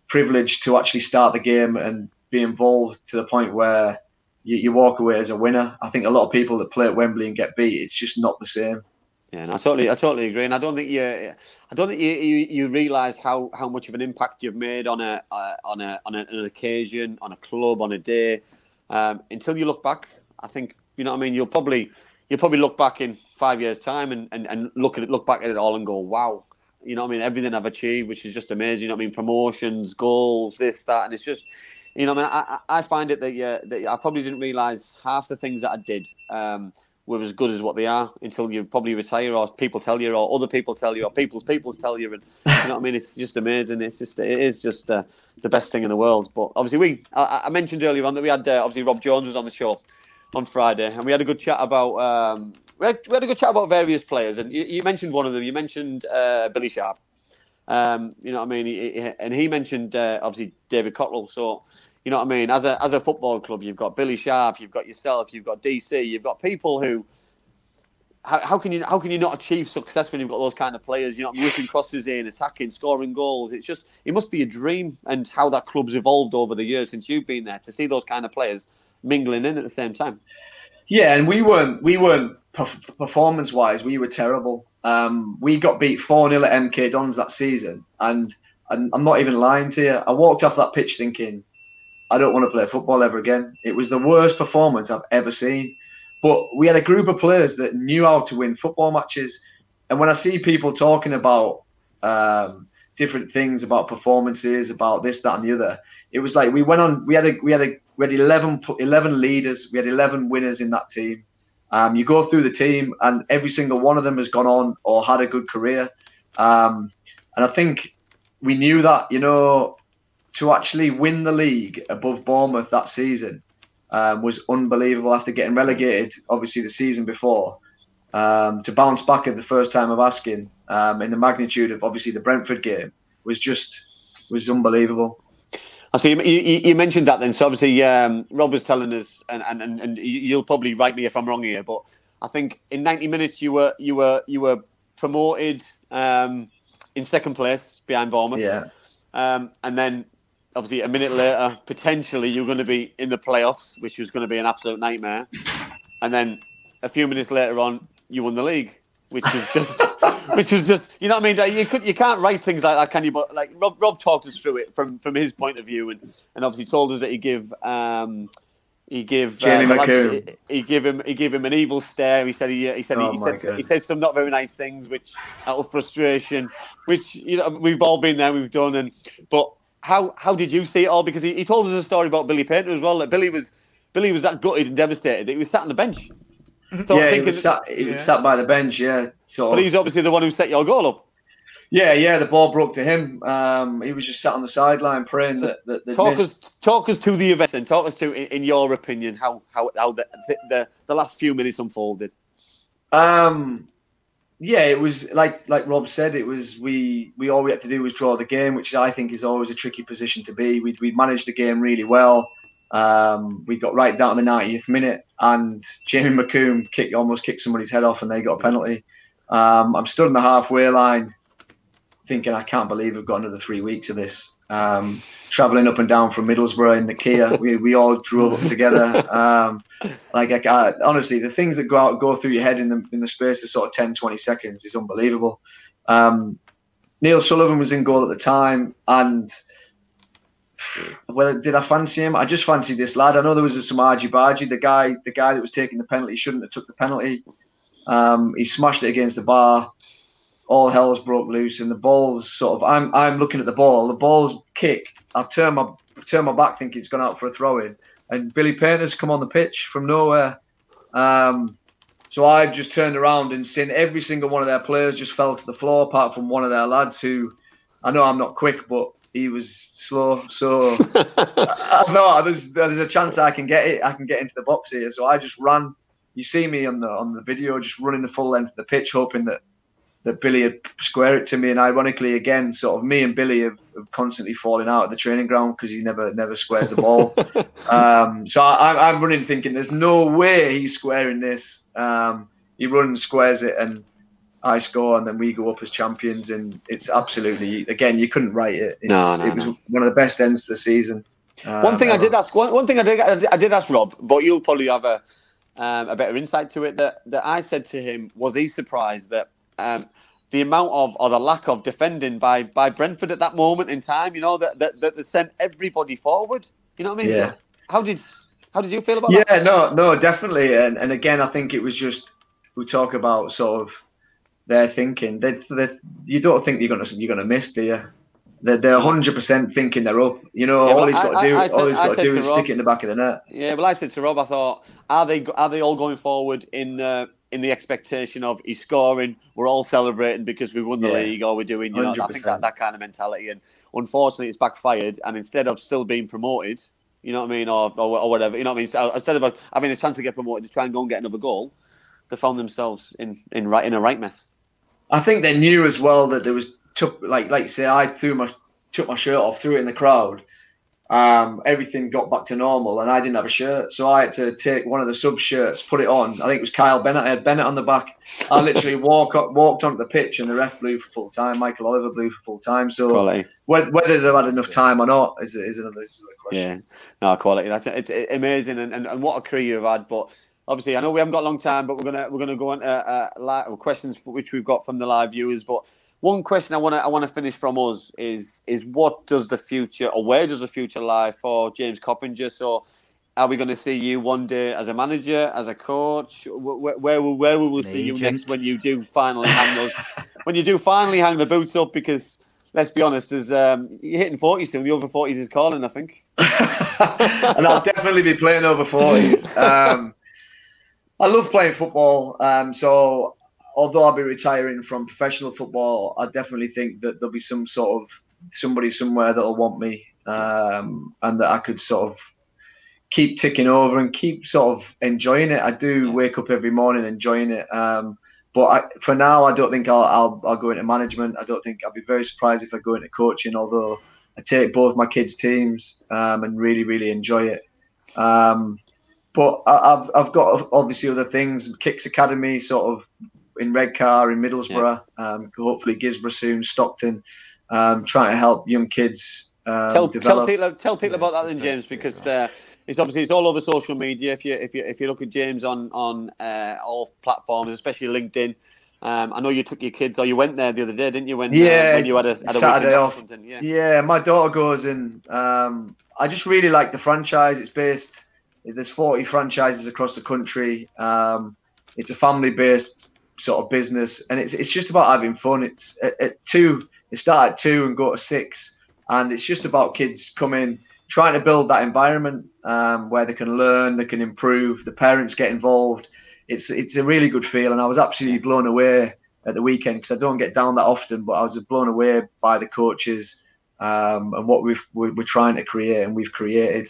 privileged to actually start the game and be involved to the point where you, you walk away as a winner. I think a lot of people that play at Wembley and get beat, it's just not the same. Yeah, and I totally, I totally agree, and I don't think you, I don't think you, you, you realise how, how much of an impact you've made on a uh, on a on a, an occasion, on a club, on a day, um, until you look back. I think you know what I mean. You'll probably you'll probably look back in five years' time and, and, and look at it, look back at it all and go, wow, you know what I mean. Everything I've achieved, which is just amazing. You know what I mean. Promotions, goals, this, that, and it's just. You know, I mean, I, I find it that yeah, that I probably didn't realise half the things that I did um, were as good as what they are until you probably retire, or people tell you, or other people tell you, or people's people's tell you, and you know what I mean. It's just amazing. It's just it is just uh, the best thing in the world. But obviously, we I, I mentioned earlier on that we had uh, obviously Rob Jones was on the show on Friday, and we had a good chat about. Um, we had, we had a good chat about various players, and you, you mentioned one of them. You mentioned uh, Billy Sharp. Um, you know what I mean? He, he, and he mentioned uh, obviously David Cotterill. So, you know what I mean? As a as a football club, you've got Billy Sharp, you've got yourself, you've got DC, you've got people who. How, how can you how can you not achieve success when you've got those kind of players? You know, whipping crosses in, attacking, scoring goals. It's just it must be a dream, and how that club's evolved over the years since you've been there to see those kind of players mingling in at the same time. Yeah, and we weren't we weren't performance wise, we were terrible. Um, we got beat 4 0 at MK Dons that season. And, and I'm not even lying to you. I walked off that pitch thinking, I don't want to play football ever again. It was the worst performance I've ever seen. But we had a group of players that knew how to win football matches. And when I see people talking about um, different things about performances, about this, that, and the other, it was like we went on. We had a we had a we had 11, 11 leaders. We had eleven winners in that team. Um, you go through the team, and every single one of them has gone on or had a good career. Um, and I think we knew that, you know, to actually win the league above Bournemouth that season um, was unbelievable after getting relegated, obviously, the season before. Um, to bounce back at the first time of asking um, in the magnitude of obviously the Brentford game was just was unbelievable. I see. You, you, mentioned that then. So obviously, um, Rob was telling us, and, and, and you'll probably write me if I'm wrong here, but I think in 90 minutes you were you were you were promoted um, in second place behind Bournemouth. Yeah. Um, and then obviously a minute later, potentially you're going to be in the playoffs, which was going to be an absolute nightmare. And then a few minutes later on, you won the league which was just, *laughs* which was just, you know what I mean? You could, you can't write things like that, can you? But like Rob, Rob talked us through it from from his point of view, and and obviously told us that he give. Um, he gave Jamie uh. He, he gave him. He gave him an evil stare. He said. He, he said. Oh he, said. God. He said some not very nice things, which out of frustration, which you know we've all been there. We've done. And but how how did you see it all? Because he, he told us a story about Billy Painter as well. That Billy was Billy was that gutted and devastated he was sat on the bench. yeah, he was, sat, he yeah. was sat by the bench. Yeah, so but he's obviously the one who set your goal up. Yeah, yeah, the ball broke to him. Um, he was just sat on the sideline praying so that, that talk missed. us talk us to the event and talk us to, in, in your opinion, how how how the, the, the last few minutes unfolded. Um, yeah, it was like like Rob said. It was we we all we had to do was draw the game, which I think is always a tricky position to be. We we managed the game really well. Um, we got right down to the 90th minute, and Jamie McCombe kicked, almost kicked somebody's head off, and they got a penalty. Um, I'm stood on the halfway line, thinking I can't believe we've got another three weeks of this. Um, traveling up and down from Middlesbrough in the Kia, we, we all drove up together. Um, like I, honestly, the things that go out go through your head in the in the space of sort of 10, 20 seconds is unbelievable. Um, Neil Sullivan was in goal at the time, and well, did I fancy him? I just fancied this lad. I know there was some argy bargy. The guy, the guy that was taking the penalty, shouldn't have took the penalty. Um, he smashed it against the bar. All hell's broke loose, and the ball's sort of. I'm I'm looking at the ball. The ball's kicked. I've turned my turned my back, thinking it's gone out for a throw in, and Billy Painter's come on the pitch from nowhere. Um, so I've just turned around and seen every single one of their players just fell to the floor, apart from one of their lads who I know I'm not quick, but he was slow. So *laughs* I, know there's there's a chance I can get it. I can get into the box here. So I just ran. You see me on the on the video, just running the full length of the pitch, hoping that that Billy had square it to me. And ironically, again, sort of me and Billy have, have constantly falling out at the training ground because he never never squares the ball. *laughs* um, so I, am running thinking, there's no way he's squaring this. Um, he runs, squares it, and I score and then we go up as champions, and it's absolutely again you couldn't write it. It's, no, no, it was no. one of the best ends to the season. Um, one thing. I did ask, one, one thing I did, I did ask Rob, but you'll probably have a um, a better insight to it. That that I said to him was he surprised that um, the amount of or the lack of defending by by Brentford at that moment in time, you know, that that, that sent everybody forward. You know what I mean? Yeah. How did how did you feel about yeah, that? Yeah, no, no, definitely. And and again, I think it was just we talk about sort of they're thinking. They, they, you don't think you're gonna you're gonna miss, do you? They're they're hundred percent thinking they're up. You know, Yeah, all he's got to do, I- I said- all he's got to do to is Rob- stick it in the back of the net. Yeah, well, I said to Rob, I thought, are they are they all going forward in uh, in the expectation of he's scoring, we're all celebrating because we won the Yeah. league, or we're doing, you know, I think that, that kind of mentality. And unfortunately, it's backfired. And instead of still being promoted, you know what I mean, or or, or whatever, you know what I mean, so instead of having a chance to get promoted to try and go and get another goal, they found themselves in in right in a right mess. I think they knew as well that there was took like like you say, I threw my took my shirt off, threw it in the crowd. Um, everything got back to normal, and I didn't have a shirt, so I had to take one of the sub shirts, put it on. I think it was Kyle Bennett. I had Bennett on the back. I literally *laughs* walk up, walked onto the pitch, and the ref blew for full time. Michael Oliver blew for full time. So Quality. whether they've had enough time or not is, is another, is another question. Yeah, no quality. That's it's it's amazing, and, and, and what a career you've had. But obviously, I know we haven't got a long time, but we're gonna we're gonna go on uh, uh, live, questions for, which we've got from the live viewers. But one question I want to I want to finish from us is is what does the future or where does the future lie for James Coppinger? So. Are we going to see you one day as a manager, as a coach? Where, where, will- where will we see you next when you do finally hang those, *laughs* when you do finally hang the boots up? Because let's be honest, there's um, you're hitting forty soon. The over forties is calling, I think. *laughs* and I'll definitely be playing over 40s. *laughs* Um, I love playing football. Um, so, although I'll be retiring from professional football, I definitely think that there'll be some sort of somebody somewhere that'll want me um, and that I could sort of keep ticking over and keep sort of enjoying it. I do wake up every morning enjoying it. Um, but I, for now, I don't think I'll, I'll, I'll go into management. I don't think I'll be very surprised if I go into coaching, although I take both my kids' teams um, and really, really enjoy it. Um, but I, I've I've got obviously other things. Kicks Academy, sort of in Redcar, in Middlesbrough. Um, hopefully Guisborough soon, Stockton. Um, trying to help young kids um, tell, tell people tell people about that then, James, because uh, it's obviously it's all over social media. If you if you if you look at James on on uh, all platforms, especially LinkedIn. Um, I know you took your kids, or you went there the other day, didn't you? When uh, yeah, when you had a, had a Saturday off. Or. Yeah. Yeah, my daughter goes and um, I just really like the franchise. It's based. There's 40 franchises across the country. Um, it's a family-based sort of business, and it's it's just about having fun. It's at, at two. it start at two and go to six, and it's just about kids coming, trying to build that environment um, where they can learn, they can improve. The parents get involved. It's it's a really good feel, and I was absolutely blown away at the weekend because I don't get down that often, but I was blown away by the coaches um, and what we've we're, trying to create and we've created.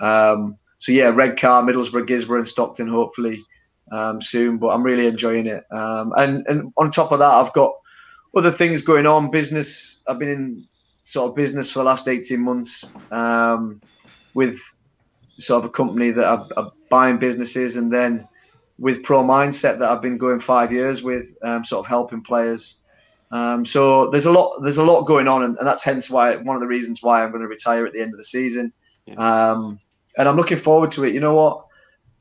Um, so yeah, Redcar, Middlesbrough, Guisborough, and Stockton, hopefully um, soon. But I'm really enjoying it. Um, and and on top of that, I've got other things going on. Business. I've been in sort of business for the last 18 months um, with sort of a company that are, are buying businesses, and then with Pro Mindset that I've been going five years with, um, sort of helping players. Um, so there's a lot there's a lot going on, and, and that's hence why one of the reasons why I'm going to retire at the end of the season. Um, and I'm looking forward to it. You know what?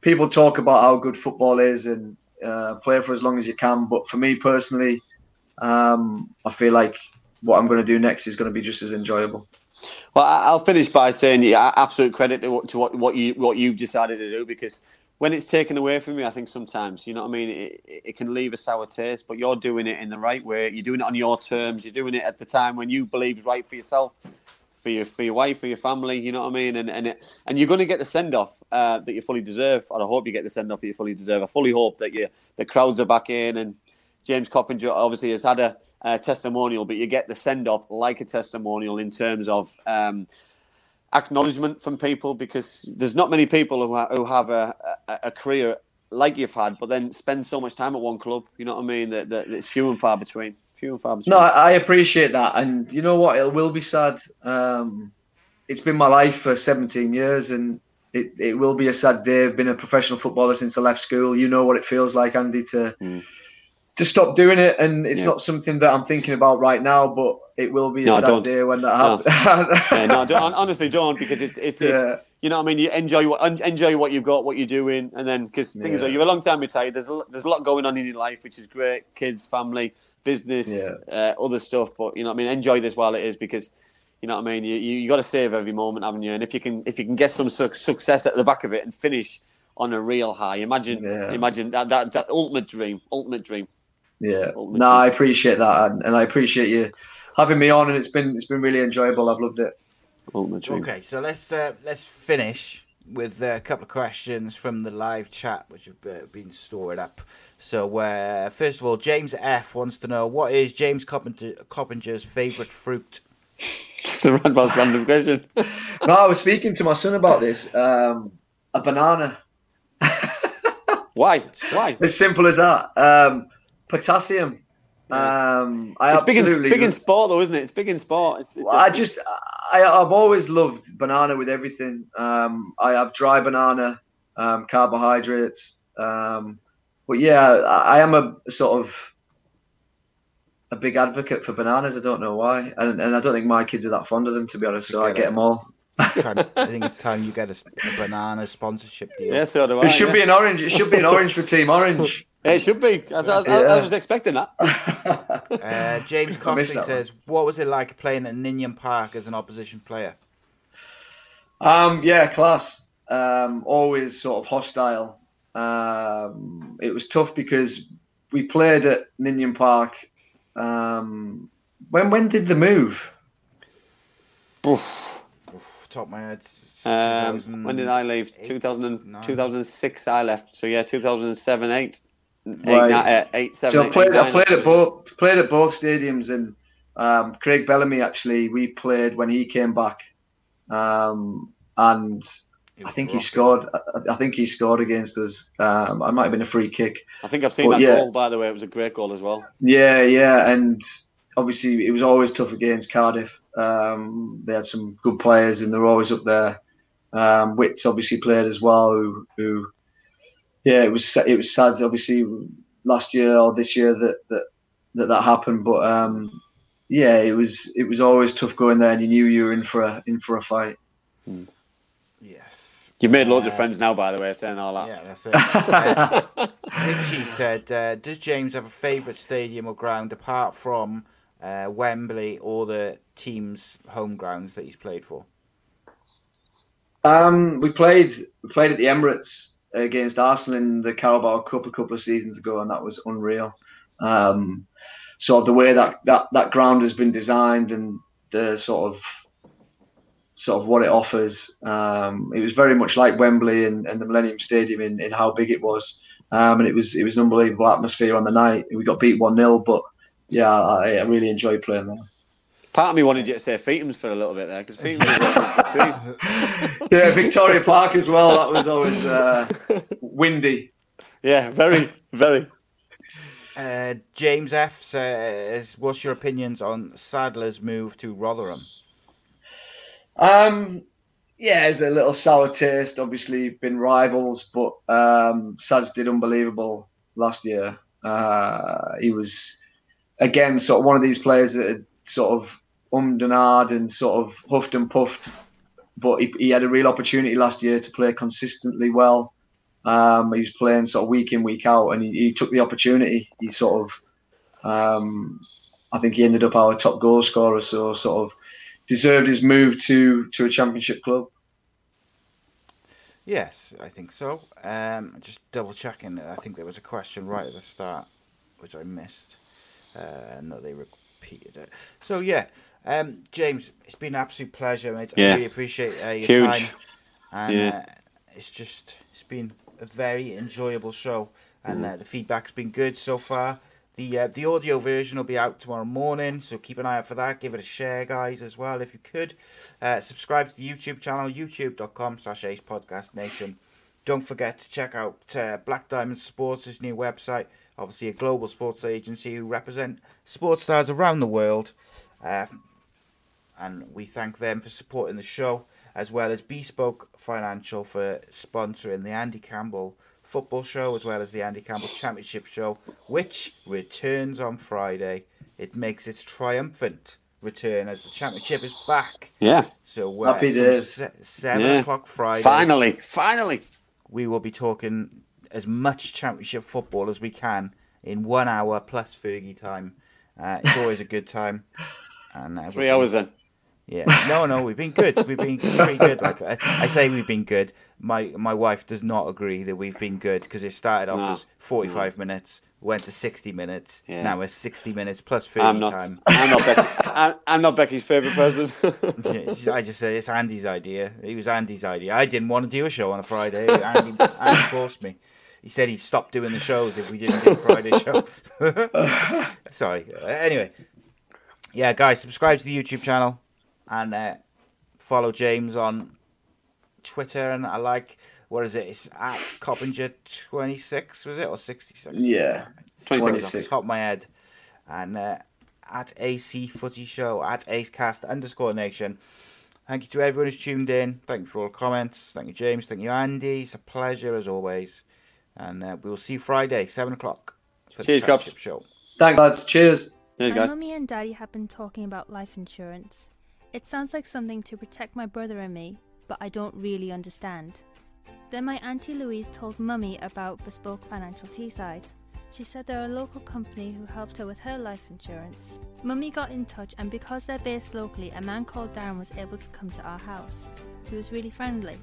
People talk about how good football is and uh, play for as long as you can, but for me personally, um, I feel like what I'm going to do next is going to be just as enjoyable. Well, I'll finish by saying yeah, absolute credit to, what, to what, what you what you've decided to do because when it's taken away from me, I think sometimes you know what I mean. It, it can leave a sour taste, but you're doing it in the right way. You're doing it on your terms. You're doing it at the time when you believe is right for yourself, for your for your wife, for your family. You know what I mean. And and it, and you're going to get the send off uh, that you fully deserve. And I hope you get the send off that you fully deserve. I fully hope that you the crowds are back in and James Coppinger obviously has had a, a testimonial, but you get the send off like a testimonial in terms of um, acknowledgement from people because there's not many people who, ha- who have a, a, a career like you've had, but then spend so much time at one club. You know what I mean? That, that it's few and far between. Few and far between. No, I I appreciate that, and you know what? It will be sad. Um, it's been my life for 17 years, and it, it will be a sad day. I've been a professional footballer since I left school. You know what it feels like, Andy, to to stop doing it, and it's Yeah. not something that I'm thinking about right now. But it will be a No, sad don't. day when that No. happens. *laughs* yeah, no, don't, honestly, don't because it's it's, Yeah. it's you know what I mean. You enjoy what enjoy what you've got, what you're doing, and then because things Yeah. are you're a long time retired. There's a, there's a lot going on in your life, which is great. Kids, family, business, Yeah. uh, other stuff. But you know what I mean. Enjoy this while it is because. You know what I mean? You, you, you got to save every moment, haven't you? And if you can if you can get some su- success at the back of it and finish on a real high, imagine Yeah. imagine that, that that ultimate dream, ultimate dream. Yeah. Ultimate No, dream. I appreciate that, and, and I appreciate you having me on, and it's been it's been really enjoyable. I've loved it. Ultimate dream. Okay, so let's uh, let's finish with a couple of questions from the live chat, which have uh, been stored up. So, uh, first of all, James F wants to know what is James Coppinger, Coppinger's favourite fruit. Just a random, random question. *laughs* No, I was speaking to my son about this. Um, a banana. Why? Why? As simple as that. Um, potassium. Um, I It's big in, absolutely big in sport, though, isn't it? It's big in sport. It's, it's Well, I just, I, I've always loved banana with everything. Um, I have dry banana, um, carbohydrates. Um, but yeah, I, I am a sort of a big advocate for bananas. I don't know why, and, and I don't think my kids are that fond of them, to be honest. So I get them all. *laughs* I think it's time you get a banana sponsorship deal. yeah, so do I. It should yeah. be an orange. It should be an orange for Team Orange. *laughs* Yeah, it should be. I, I, I, I was expecting that. *laughs* Uh, James I Costley missed that one. says, "What was it like playing at Ninian Park as an opposition player?" Um, yeah, class. Um, always sort of hostile. Um, it was tough because we played at Ninian Park. Um, when when did the move? Oof. Off the top of my head. Um, when did I leave? 2000 2006 I left. So yeah, 2007, 8. Eight, Right. uh, eight, seven, So I played. eight, I played at both. Played at both stadiums, and um, Craig Bellamy actually. We played when he came back, um, and I think he scored. I, I think he scored against us. Um, I might have been a free kick. I think I've seen But that yeah. goal, by the way. It was a great goal as well. Yeah, yeah, and obviously it was always tough against Cardiff. Um, they had some good players, and they're always up there. Um, Wits obviously played as well. Who, who, yeah, it was it was sad. Obviously, last year or this year that that that, that happened, but um, yeah, it was it was always tough going there, and you knew you were in for a in for a fight. Yes. You've made loads of Uh, friends now, by the way, saying all that. Yeah, that's it. Uh, *laughs* Richie said, uh, "Does James have a favourite stadium or ground apart from uh, Wembley or the team's home grounds that he's played for?" Um, we played we played at the Emirates against Arsenal in the Carabao Cup a couple of seasons ago, and that was unreal. Um, sort of the way that, that that ground has been designed and the sort of sort of what it offers. Um, it was very much like Wembley and, and the Millennium Stadium in, in how big it was, um, and it was it was an unbelievable atmosphere on the night. We got beat one 0 but yeah, I, I really enjoyed playing there. Part of me wanted you to say Feethams for a little bit there, because Feethams is what it's a Yeah, Victoria Park as well. That was always uh, windy. Yeah, very, very. Uh, James F says, "What's your opinions on Sadlier's move to Rotherham?" Um, yeah, it's a little sour taste. Obviously, been rivals, but um, Sads did unbelievable last year. Uh, he was again sort of one of these players that had sort of ummed and ahed and sort of huffed and puffed, but he, he had a real opportunity last year to play consistently well. Um, he was playing sort of week in week out, and he, he took the opportunity. He sort of, um, I think he ended up our top goal scorer, so sort of deserved his move to to a championship club. Yes, I think so. Um, just double checking. I think there was a question right at the start, which I missed. Uh, no, they repeated it. So yeah, um, James, it's been an absolute pleasure, mate. I really appreciate uh, your Huge. time, and Yeah. uh, it's just it's been a very enjoyable show, and Mm. uh, the feedback's been good so far. The uh, the audio version will be out tomorrow morning, so keep an eye out for that. Give it a share, guys, as well if you could. Uh, subscribe to the YouTube channel, youtube.com slash Ace Podcast Nation. Don't forget to check out uh, Black Diamond Sports' new website. Obviously, a global sports agency who represent sports stars around the world. Uh, and we thank them for supporting the show, as well as Bespoke Financial for sponsoring the Andy Campbell Football Show, as well as the Andy Campbell Championship Show, which returns on Friday. It makes its triumphant return as the championship is back. Yeah. So uh, Happy from days. se- seven Yeah. o'clock Friday. Finally, finally. we will be talking as much championship football as we can in one hour plus Fergie time. Uh, it's always a good time. And uh, Three hours then. Yeah, no, no, we've been good. We've been pretty good. Like I, I say, we've been good. My my wife does not agree that we've been good because it started off No. as forty five minutes, went to sixty minutes. Yeah. Now it's sixty minutes plus thirty I'm not. time. I'm not. Becky, I'm, I'm not Becky's favourite person. *laughs* Yeah, I just say it's Andy's idea. It was Andy's idea. I didn't want to do a show on a Friday. Andy, *laughs* Andy forced me. He said he'd stop doing the shows if we didn't do Friday show. *laughs* *laughs* Sorry. Uh, Anyway, yeah, guys, subscribe to the YouTube channel and uh, follow James on Twitter. And I like what is it? It's at Coppinger twenty six. Was it or sixty six? Yeah, 26. off the top of my head. And uh, at AC Footy Show, at Acecast underscore Nation. Thank you to everyone who's tuned in. Thank you for all the comments. Thank you, James. Thank you, Andy. It's a pleasure as always. And uh, we will see you Friday, 7 o'clock for Cheers, the Cops. Championship Show. Thanks, lads. Cheers. Cheers, My guys. mummy and daddy have been talking about life insurance. It sounds like something to protect my brother and me, but I don't really understand. Then my auntie Louise told mummy about Bespoke Financial Teesside. She said they're a local company who helped her with her life insurance. Mummy got in touch, and because they're based locally, a man called Darren was able to come to our house. He was really friendly.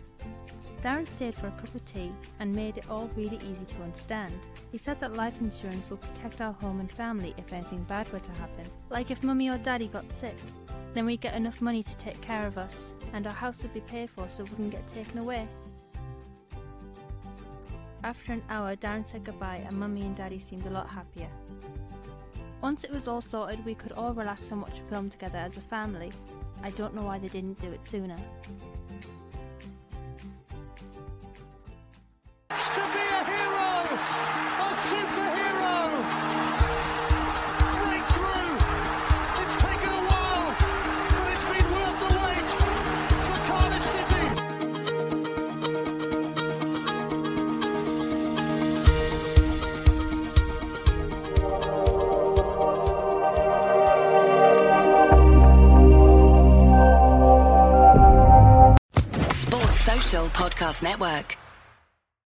Darren stayed for a cup of tea and made it all really easy to understand. He said that life insurance will protect our home and family if anything bad were to happen. Like if mummy or daddy got sick, then we'd get enough money to take care of us, and our house would be paid for so it wouldn't get taken away. After an hour, Darren said goodbye and mummy and daddy seemed a lot happier. Once it was all sorted, we could all relax and watch a film together as a family. I don't know why they didn't do it sooner. To be a hero, a superhero. Breakthrough. It's taken a while, but it's been worth the wait for Cardiff City. Sports Social Podcast Network.